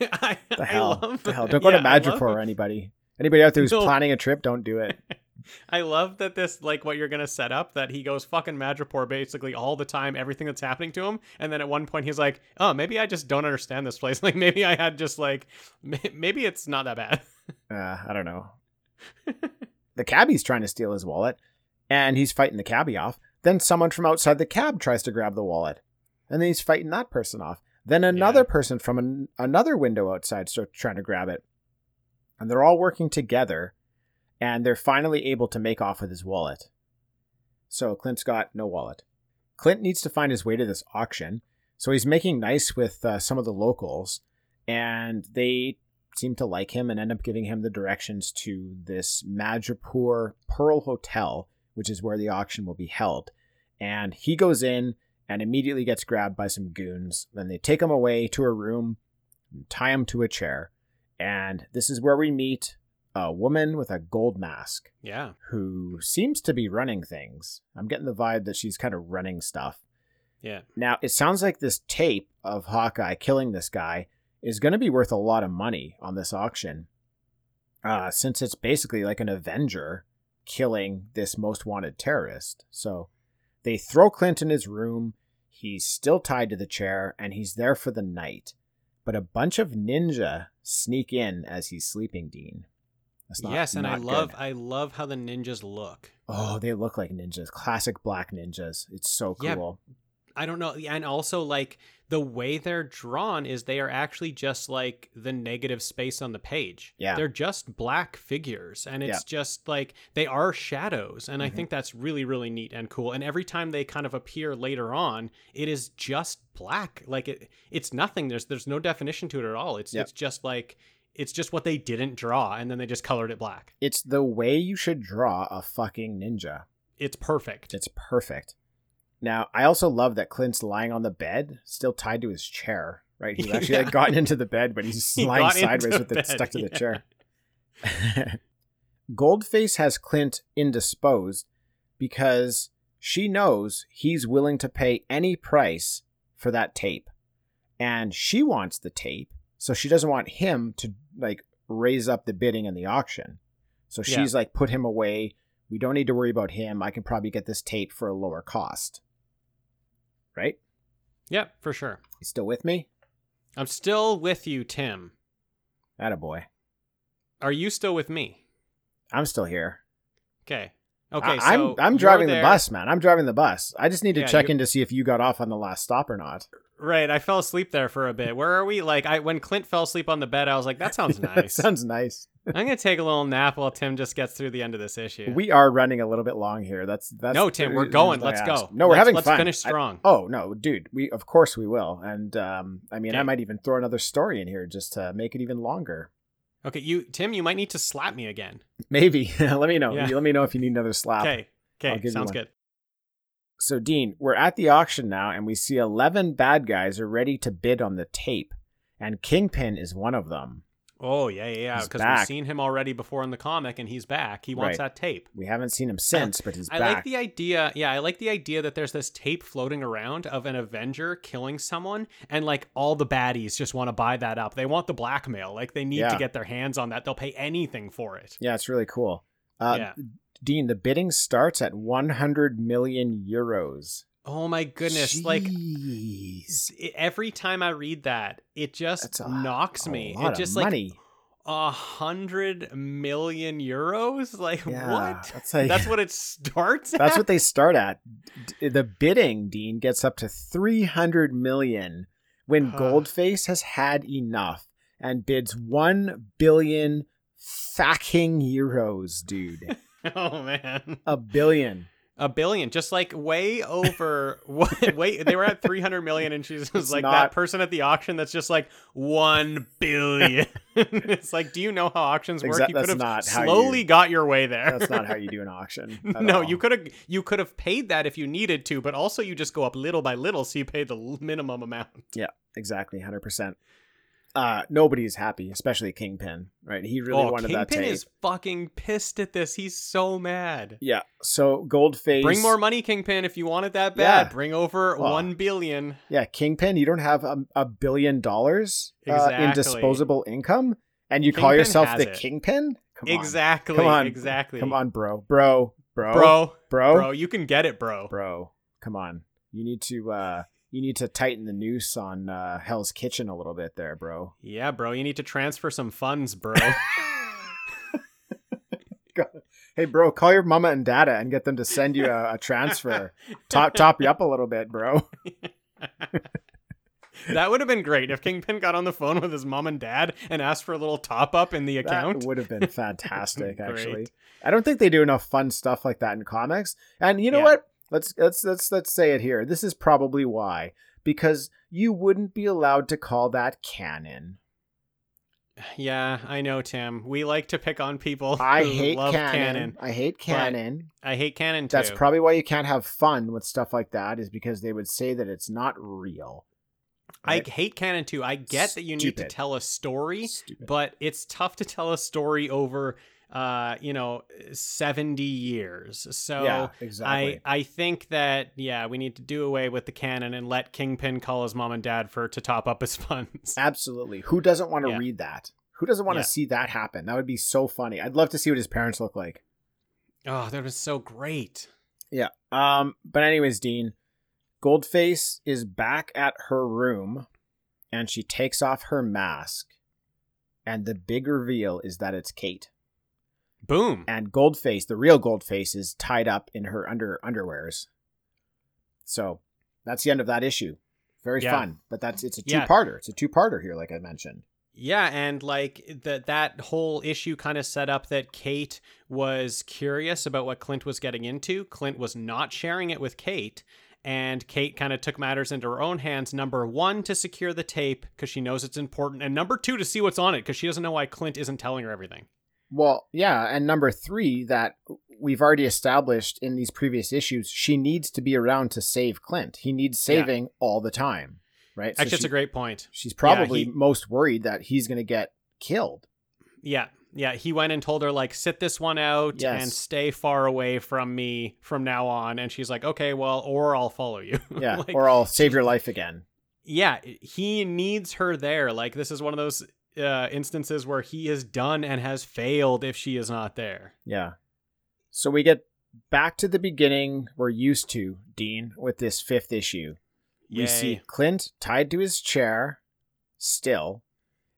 I, The I hell? love the hell? Don't go yeah, to I Madripoor, anybody. Anybody out there who's No. planning a trip, don't do it. I love that this like what you're gonna set up that he goes fucking Madripoor basically all the time, everything that's happening to him, and then at one point he's like, "Oh, maybe I just don't understand this place. Like maybe I had just like may- maybe it's not that bad." Uh, I don't know. the cabbie's trying to steal his wallet, and he's fighting the cabbie off. Then someone from outside the cab tries to grab the wallet, and then he's fighting that person off. Then another Yeah. person from an, another window outside starts trying to grab it, and they're all working together, and they're finally able to make off with his wallet. So Clint's got no wallet. Clint needs to find his way to this auction, so he's making nice with uh, some of the locals, and they seem to like him and end up giving him the directions to this Madripoor Pearl Hotel, which is where the auction will be held. And he goes in and immediately gets grabbed by some goons. Then they take him away to a room, and tie him to a chair. And this is where we meet a woman with a gold mask yeah, who seems to be running things. I'm getting the vibe that she's kind of running stuff. yeah, Now, it sounds like this tape of Hawkeye killing this guy is going to be worth a lot of money on this auction, uh, since it's basically like an Avenger killing this most wanted terrorist. So they throw Clint in his room. He's still tied to the chair, and he's there for the night. But a bunch of ninja sneak in as he's sleeping, Dean. That's not- yes, and I love good. I love how the ninjas look. Oh, they look like ninjas. Classic black ninjas. It's so Yeah, cool. I don't know, and also like the way they're drawn is they are actually just like the negative space on the page. Yeah. they're just black figures, and it's Yeah. just like they are shadows, and I Mhm. think that's really really neat and cool. And every time they kind of appear later on, it is just black. Like it, it's nothing. There's there's no definition to it at all. It's Yep. it's just like it's just what they didn't draw, and then they just colored it black. It's the way you should draw a fucking ninja. It's perfect. It's perfect. Now, I also love that Clint's lying on the bed, still tied to his chair. Right, he's actually like gotten into the bed, but he's He lying sideways with it stuck to the chair. Goldface has Clint indisposed because she knows he's willing to pay any price for that tape, and she wants the tape, so she doesn't want him to like raise up the bidding in the auction. So Yeah. she's like put him away We don't need to worry about him. I can probably get this tape for a lower cost. Right? Yeah, for sure. You still with me? I'm still with you, Tim. Attaboy. Are you still with me? I'm still here. Okay. Okay. I- so I'm I'm driving the bus, man. I'm driving the bus. I just need to Yeah, check you- in to see if you got off on the last stop or not. Right. I fell asleep there for a bit. Where are we? Like, I when Clint fell asleep on the bed, I was like, that sounds That nice. sounds nice. I'm gonna take a little nap while Tim just gets through the end of this issue. We are running a little bit long here. That's that's no, Tim, we're going. Let's go. No, we're Let's- having Let's fun. finish I- strong. oh no, dude. We of course we will. And um, I mean, I might even throw another story in here just to make it even longer. Okay, you Tim, you might need to slap me again. Maybe. Let me know. Yeah. Let me know if you need another slap. Okay. Okay. Sounds good. So, Dean, we're at the auction now, and we see 11 bad guys are ready to bid on the tape, and Kingpin is one of them. Oh yeah, yeah, yeah. Because we've seen him already before in the comic, and he's back. He wants Right. that tape. We haven't seen him since, but he's back. I back. like the idea. Yeah, I like the idea that there's this tape floating around of an Avenger killing someone, and like all the baddies just want to buy that up. They want the blackmail. Like they need Yeah. to get their hands on that. They'll pay anything for it. yeah, it's really cool. Uh, Yeah. Dean, the bidding starts at 100 million euros. Oh my goodness! Like Jeez. i- every time I read that, it just a, knocks me. It just of like a hundred million euros. Like Yeah, what? That's, like, That's what it starts. That's at? what they start at. D- The bidding, Dean, gets up to 300 million when Huh. Goldface has had enough and bids 1 billion fucking euros, dude. Oh man. A billion. A billion, just like way over. what- Wait, they were at three hundred million, and she's like not- that person at the auction that's just like one billion. it's like, do you know how auctions work? Exact- you could have not slowly you- got your way there. That's not how you do an auction. no, all. you could have you could have paid that if you needed to, but also you just go up little by little, so you pay the minimum amount. Yeah, exactly, 100%. Uh, nobody's happy, especially Kingpin, right? He really oh, wanted that Kingpin is fucking pissed at this. He's so mad. Yeah, so Goldface. Bring more money, Kingpin, if you want it that bad. Yeah. Bring over Well, one billion. Yeah, Kingpin, you don't have a, a billion dollars uh, in disposable income, and you call yourself the it. Kingpin? Come on. Exactly. Come on. Exactly. Come on, bro. Bro. Bro. bro. Bro. Bro, you can get it, bro. Bro. Come on. You need to uh you need to tighten the noose on uh Hell's Kitchen a little bit there, bro. Yeah, bro. You need to transfer some funds, bro. Hey bro, call your mama and dada and get them to send you a, a transfer. top top you up a little bit, bro. that would have been great if Kingpin got on the phone with his mom and dad and asked for a little top up in the account. That would have been fantastic, actually. I don't think they do enough fun stuff like that in comics. And you know Yeah. what? Let's let's let's let's say it here. This is probably why. Because you wouldn't be allowed to call that canon. Yeah, I know, Tim. We like to pick on people I hate love canon. canon. I hate canon. I hate canon too. That's probably why you can't have fun with stuff like that, is because they would say that it's not real. I hate canon too. I get that you need to tell a story, Stupid. but it's tough to tell a story over uh, you know, 70 years. So yeah, exactly. I I think that yeah, we need to do away with the canon and let Kingpin call his mom and dad for to top up his funds. Absolutely. Who doesn't want to Yeah. read that? Who doesn't want to see that happen? That would be so funny. I'd love to see what his parents look like. Oh, that was so great. Yeah. Um. But anyways, Dean, Goldface is back at her room, and she takes off her mask, and the big reveal is that it's Kate. Boom. And Goldface, the real Goldface, is tied up in her under underwears. So that's the end of that issue. Very Yeah. fun, but that's it's a two-parter. It's a two-parter here, like I mentioned. Yeah, and like that that whole issue kind of set up that Kate was curious about what Clint was getting into. Clint was not sharing it with Kate, and Kate kind of took matters into her own hands. Number one, to secure the tape because she knows it's important, and number two, to see what's on it because she doesn't know why Clint isn't telling her everything. Well, yeah, and number three, that we've already established in these previous issues, she needs to be around to save Clint. He needs saving all the time, right? So Actually, that's she- a great point. She's probably he- most worried that he's going to get killed. Yeah. Yeah, he went and told her like sit this one out Yes. and stay far away from me from now on and she's like okay, well, or I'll follow you. Yeah, Like, or I'll save your life again. yeah, he needs her there. Like this is one of those uh, instances where he is done and has failed if she is not there. Yeah. So we get back to the beginning we're used to, Dean, with this fifth issue. We see Clint tied to his chair, still,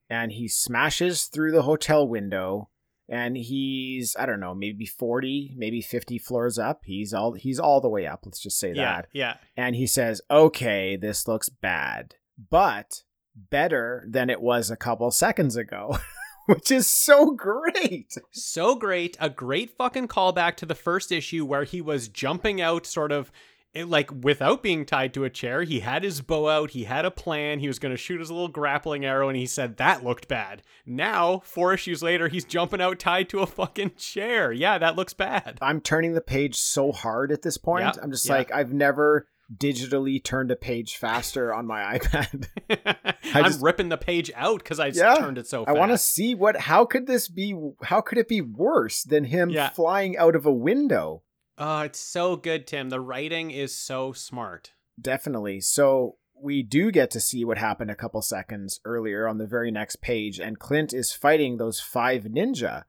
and he smashes through the hotel window. And he's I don't know, maybe forty, maybe fifty floors up. He's all he's all the way up. Let's just say Yeah, that. yeah. And he says, "Okay, this looks bad, but better than it was a couple seconds ago," which is so great. So great. A great fucking callback to the first issue where he was jumping out sort of eh, like without being tied to a chair. He had his bow out. He had a plan. He was going to shoot his little grappling arrow and he said that looked bad. Now, four issues later, he's jumping out tied to a fucking chair. Yeah, that looks bad. I'm turning the page so hard at this point. I'm just yeah. like I've never digitally turned a page faster on my iPad. I'm just- ripping the page out because I Yeah, turned it so fast. I want to see what. How could this be? How could it be worse than him Yeah. flying out of a window? Oh, it's so good, Tim. The writing is so smart. Definitely. So we do get to see what happened a couple seconds earlier on the very next page, and Clint is fighting those five ninja,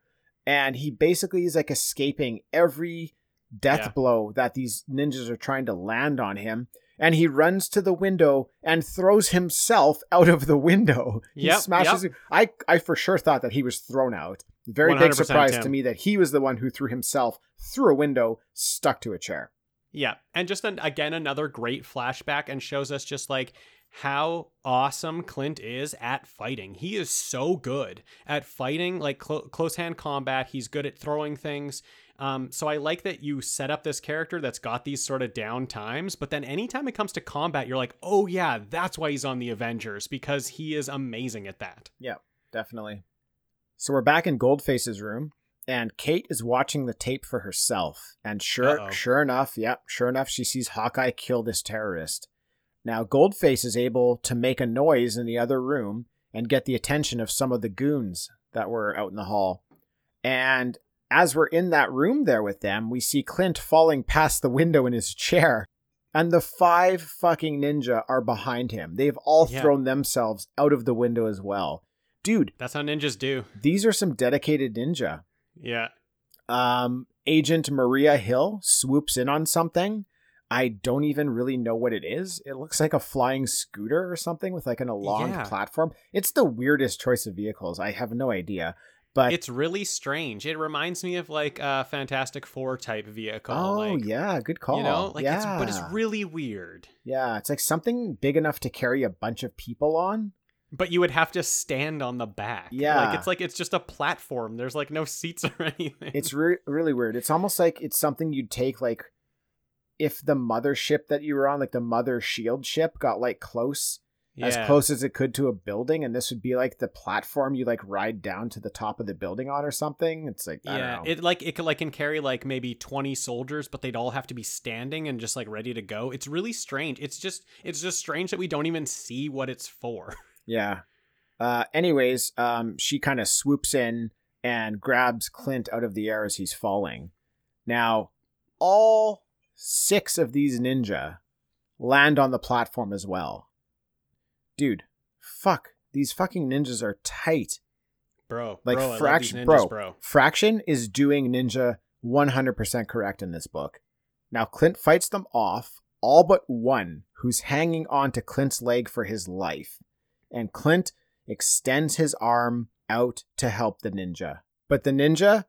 and he basically is like escaping every death Yeah. blow that these ninjas are trying to land on him. And he runs to the window and throws himself out of the window. He Yep, smashes. I I for sure thought that he was thrown out. Very big surprise Tim. to me that he was the one who threw himself through a window, stuck to a chair. Yeah, and just an, again another great flashback and shows us just like how awesome Clint is at fighting. He is so good at fighting, like clo- close hand combat. He's good at throwing things. Um, so I like that you set up this character that's got these sort of down times, but then anytime it comes to combat, you're like, oh yeah, that's why he's on the Avengers because he is amazing at that. Yeah, definitely. So we're back in Goldface's room, and Kate is watching the tape for herself. And sure, Uh-oh. sure enough, yep, sure enough, she sees Hawkeye kill this terrorist. Now Goldface is able to make a noise in the other room and get the attention of some of the goons that were out in the hall. And as we're in that room there with them, we see Clint falling past the window in his chair. And the five fucking ninja are behind him. They've all Yeah. thrown themselves out of the window as well. Dude, That's how ninjas do. these are some dedicated ninja. Yeah. Um, Agent Maria Hill swoops in on something. I don't even really know what it is. It looks like a flying scooter or something with like an elonged Yeah. platform. It's the weirdest choice of vehicles. I have no idea. But It's really strange. It reminds me of like a Fantastic Four type vehicle. oh like, yeah, good call. You know, like yeah. it's but it's really weird. yeah, it's like something big enough to carry a bunch of people on. But you would have to stand on the back. Yeah. Like it's like it's just a platform. There's like no seats or anything. It's re- really weird. It's almost like it's something you'd take like if the mothership that you were on, like the mother shield ship, got like close as close as it could to a building, and this would be like the platform you like ride down to the top of the building on or something. It's like I Yeah, don't know. it like it could like can carry like maybe 20 soldiers, but they'd all have to be standing and just like ready to go. It's really strange. It's just it's just strange that we don't even see what it's for. yeah. Uh, anyways, um, she kind of swoops in and grabs Clint out of the air as he's falling. Now, all six of these ninja land on the platform as well. Dude, fuck. These fucking ninjas are tight. Bro, Like bro, I love these fraction, ninjas, bro, bro. Fraction is doing ninja 100% correct in this book. Now Clint fights them off, all but one, who's hanging on to Clint's leg for his life. And Clint extends his arm out to help the ninja. But the ninja,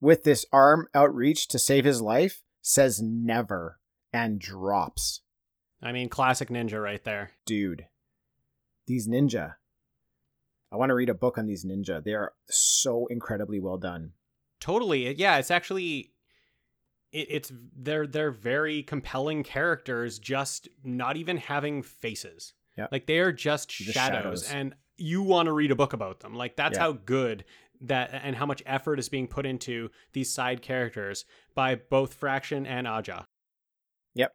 with this arm outreached to save his life, says never and drops. I mean, classic ninja right there. Dude, these ninja. I want to read a book on these ninja. They are so incredibly well done. Totally. Yeah, it's actually it, it's they're they're very compelling characters just not even having faces. Yep. Like they are just Just shadows, shadows. and you want to read a book about them. Like that's Yeah. how good that and how much effort is being put into these side characters by both Fraction and Aja. Yep.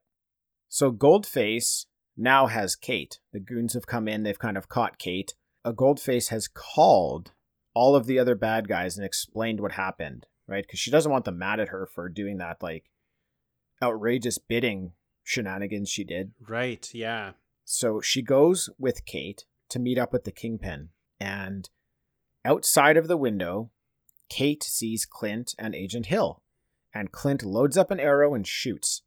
So Goldface now has Kate. The goons have come in, they've kind of caught Kate. A Goldface has called all of the other bad guys and explained what happened, right? Because she doesn't want them mad at her for doing that like outrageous bidding shenanigans she did. Right, yeah. So she goes with Kate to meet up with the Kingpin. And outside of the window, Kate sees Clint and Agent Hill. and Clint loads up an arrow and shoots.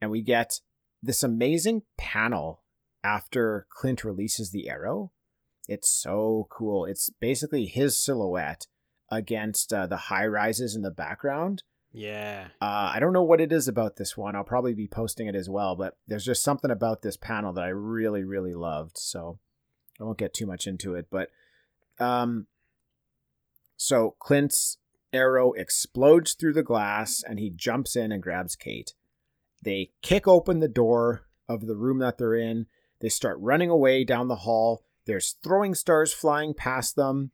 And we get this amazing panel after Clint releases the arrow. It's so cool. It's basically his silhouette against uh, the high rises in the background. Yeah. Uh, I don't know what it is about this one. I'll probably be posting it as well, but there's just something about this panel that I really, really loved. So I won't get too much into it, but um, so Clint's arrow explodes through the glass and he jumps in and grabs Kate. They kick open the door of the room that they're in. They start running away down the hall. There's throwing stars flying past them.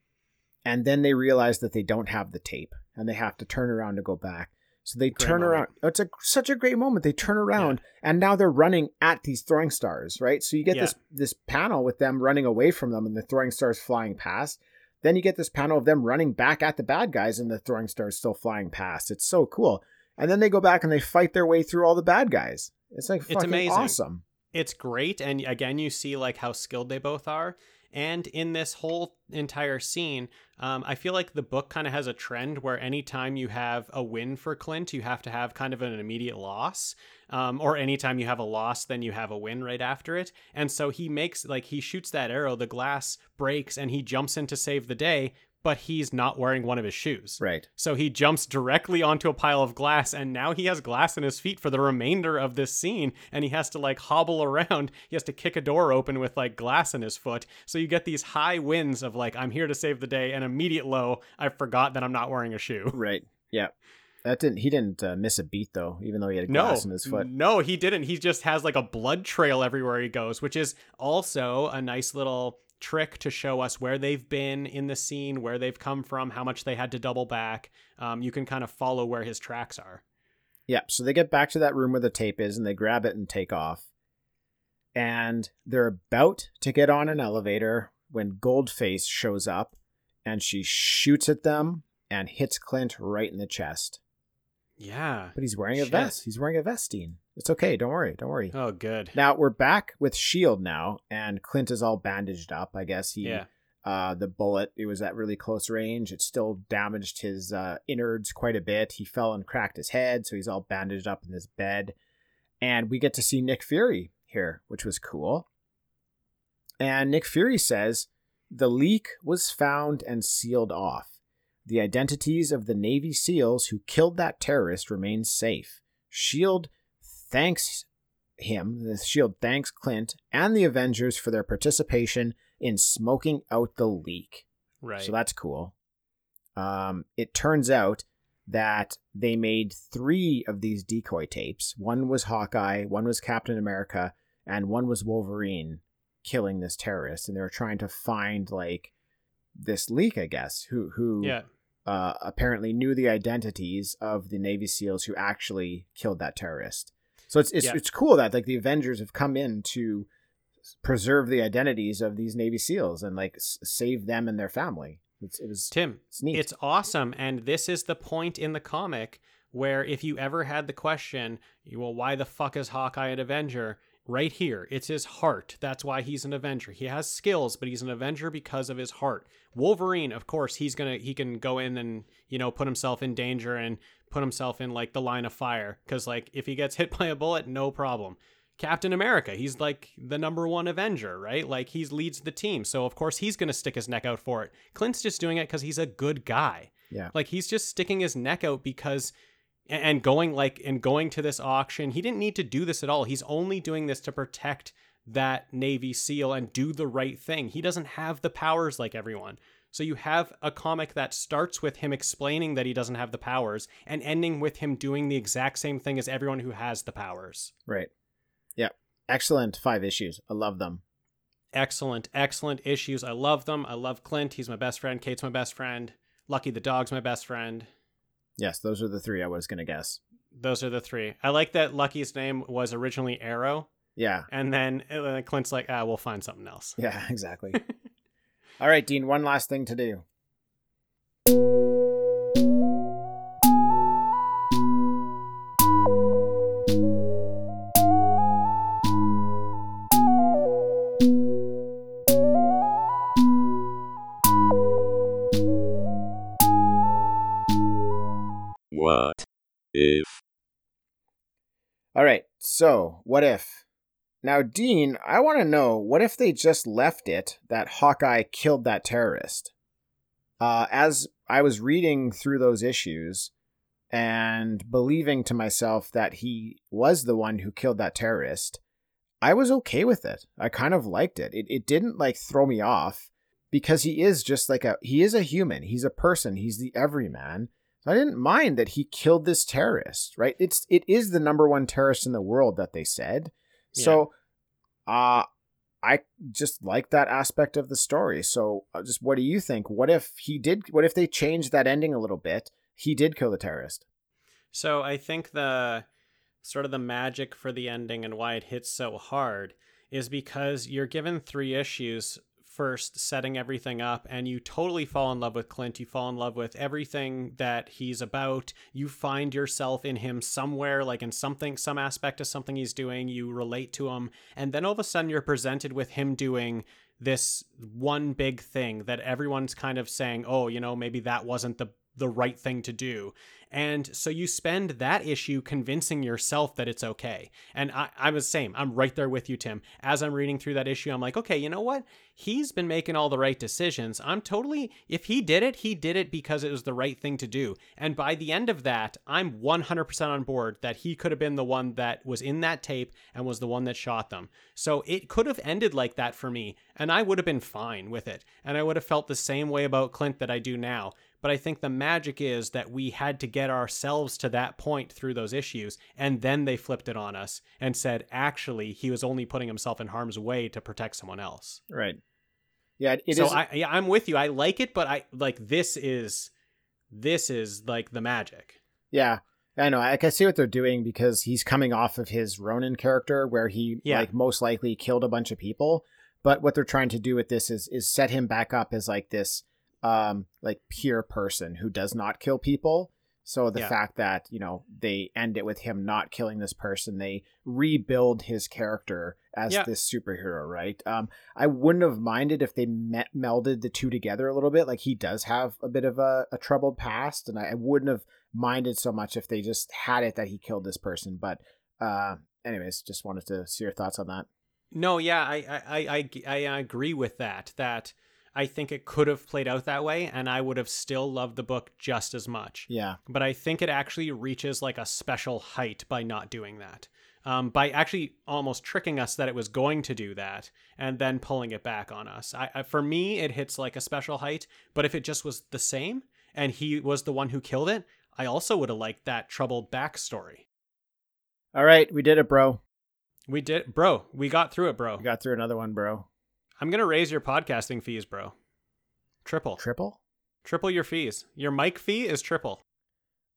And then they realize that they don't have the tape and they have to turn around to go back. So they Great turn moment. around. Oh, it's a such a great moment. They turn around and now they're running at these throwing stars, right? So you get Yeah. this this panel with them running away from them and the throwing stars flying past. Then you get this panel of them running back at the bad guys and the throwing stars still flying past. It's so cool. And then they go back and they fight their way through all the bad guys. It's like It's fucking amazing. awesome. it's great and again you see like how skilled they both are and in this whole entire scene um, i feel like the book kind of has a trend where anytime you have a win for clint you have to have kind of an immediate loss um, or anytime you have a loss then you have a win right after it and so he makes like he shoots that arrow the glass breaks and he jumps in to save the day but he's not wearing one of his shoes Right. so he jumps directly onto a pile of glass, and now he has glass in his feet for the remainder of this scene. And he has to like hobble around. He has to kick a door open with like glass in his foot. So you get these high winds of like, I'm here to save the day, and immediate low, I forgot that I'm not wearing a shoe. Right. Yeah. That didn't he didn't uh, miss a beat though, even though he had No, glass in his foot. no, he didn't. He just has like a blood trail everywhere he goes, which is also a nice little trick to show us where they've been in the scene, where they've come from, how much they had to double back. Um, you can kind of follow where his tracks are. Yeah, so they get back to that room where the tape is and they grab it and take off. And they're about to get on an elevator when Goldface shows up and she shoots at them and hits Clint right in the chest. Yeah. But he's wearing a Shit. vest. He's wearing a vestine. It's okay. Don't worry. Don't worry. Oh, good. Now we're back with Shield now, and Clint is all bandaged up. I guess he, Yeah. uh, the bullet, it was at really close range. It still damaged his uh, innards quite a bit. He fell and cracked his head, so he's all bandaged up in his bed. And we get to see Nick Fury here, which was cool. And Nick Fury says the leak was found and sealed off. The identities of the Navy SEALs who killed that terrorist remain safe. Shield thanks him, the Shield thanks Clint and the Avengers for their participation in smoking out the leak. Right. So that's cool. Um, it turns out that they made three of these decoy tapes. One was Hawkeye, one was Captain America, and one was Wolverine killing this terrorist. And they were trying to find like this leak, I guess, who who yeah. uh, apparently knew the identities of the Navy SEALs who actually killed that terrorist. So it's it's, Yeah. it's cool that like the Avengers have come in to preserve the identities of these Navy SEAls and like s- save them and their family. It's it was Tim, it's neat. it's awesome. And this is the point in the comic where if you ever had the question, well, why the fuck is Hawkeye an Avenger? Right here, it's his heart. That's why he's an Avenger. He has skills, but he's an Avenger because of his heart. Wolverine, of course, he's gonna he can go in and you know put himself in danger and put himself in like the line of fire because like if he gets hit by a bullet, no problem. Captain America, he's like the number one Avenger, right? Like he leads the team, so of course he's gonna stick his neck out for it. Clint's just doing it because he's a good guy. yeah. Like he's just sticking his neck out because and going like and going to this auction. He didn't need to do this at all. He's only doing this to protect that Navy SEAL and do the right thing. He doesn't have the powers like everyone. So you have a comic that starts with him explaining that he doesn't have the powers and ending with him doing the exact same thing as everyone who has the powers. Right. Yeah. Excellent five issues. I love them. Excellent, excellent issues. I love them. I love Clint. He's my best friend. Kate's my best friend. Lucky the dog's my best friend. Yes, those are the three I was gonna guess. Those are the three. I like that Lucky's name was originally Arrow, Yeah. and then uh, Clint's like, ah, we'll find something else. Yeah, exactly. All right, Dean, one last thing to do. What if. All right. So, what if? Now, Dean, I want to know what if they just left it that Hawkeye killed that terrorist? Uh, as I was reading through those issues and believing to myself that he was the one who killed that terrorist, I was okay with it. I kind of liked it. It, it didn't like throw me off because he is just like a he is a human. He's a person. He's the everyman. So I didn't mind that he killed this terrorist, right? It's it is the number one terrorist in the world that they said. So uh I just like that aspect of the story. So uh, just what do you think? What if he did what if they changed that ending a little bit? He did kill the terrorist. So I think the sort of the magic for the ending and why it hits so hard is because you're given three issues first setting everything up and you totally fall in love with Clint. You fall in love with everything that he's about. You find yourself in him somewhere, like in something, some aspect of something he's doing. You relate to him. And then all of a sudden you're presented with him doing this one big thing that everyone's kind of saying, oh, you know, maybe that wasn't the the right thing to do. And so you spend that issue convincing yourself that it's okay. And I, I'm the same. I'm right there with you, Tim. As I'm reading through that issue, I'm like, okay, you know what? He's been making all the right decisions. I'm totally, if he did it, he did it because it was the right thing to do. And by the end of that, I'm 100% on board that he could have been the one that was in that tape and was the one that shot them. So it could have ended like that for me, and I would have been fine with it. And I would have felt the same way about Clint that I do now. But I think the magic is that we had to get ourselves to that point through those issues, and then they flipped it on us and said, actually, he was only putting himself in harm's way to protect someone else. Right. Yeah, it is. so I, yeah, I'm with you. I like it, but I like this is this is like the magic. Yeah, I know. I can see what they're doing because he's coming off of his Ronin character, where he Yeah. like most likely killed a bunch of people. But what they're trying to do with this is is set him back up as like this, um, like pure person who does not kill people. So the Yeah. fact that you know they end it with him not killing this person, they rebuild his character as Yeah. this superhero, right? Um, I wouldn't have minded if they met, melded the two together a little bit. Like he does have a bit of a, a troubled past, and I, I wouldn't have minded so much if they just had it that he killed this person. But, uh, anyways, just wanted to see your thoughts on that. No, yeah, I I, I, I, I agree with that. That I think it could have played out that way, and I would have still loved the book just as much. Yeah, But I think it actually reaches like a special height by not doing that. Um, by actually almost tricking us that it was going to do that and then pulling it back on us. I, I, for me, it hits like a special height. But if it just was the same and he was the one who killed it, I also would have liked that troubled backstory. all right, we did it, bro. We did, bro. We got through it, bro. We got through another one, bro. I'm gonna raise your podcasting fees, bro. Triple, Triple. triple your fees. Your mic fee is triple.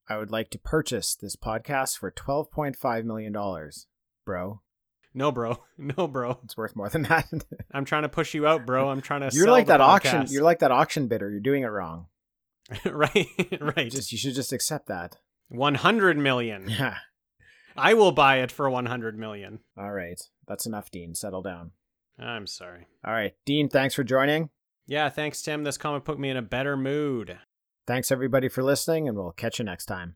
I would like to purchase this podcast for twelve point five million dollars, bro. No, bro. No, bro. It's worth more than that. I'm trying to push you out, bro. I'm trying to. you're sell like that auction. You're like that auction bidder. You're doing it wrong. right, right. Just you should just accept that. 100 million. Yeah. I will buy it for 100 million. All right. That's enough, Dean. Settle down. I'm sorry. All right, Dean. Thanks for joining. Yeah, thanks, Tim. This comic put me in a better mood. Thanks everybody for listening, and we'll catch you next time.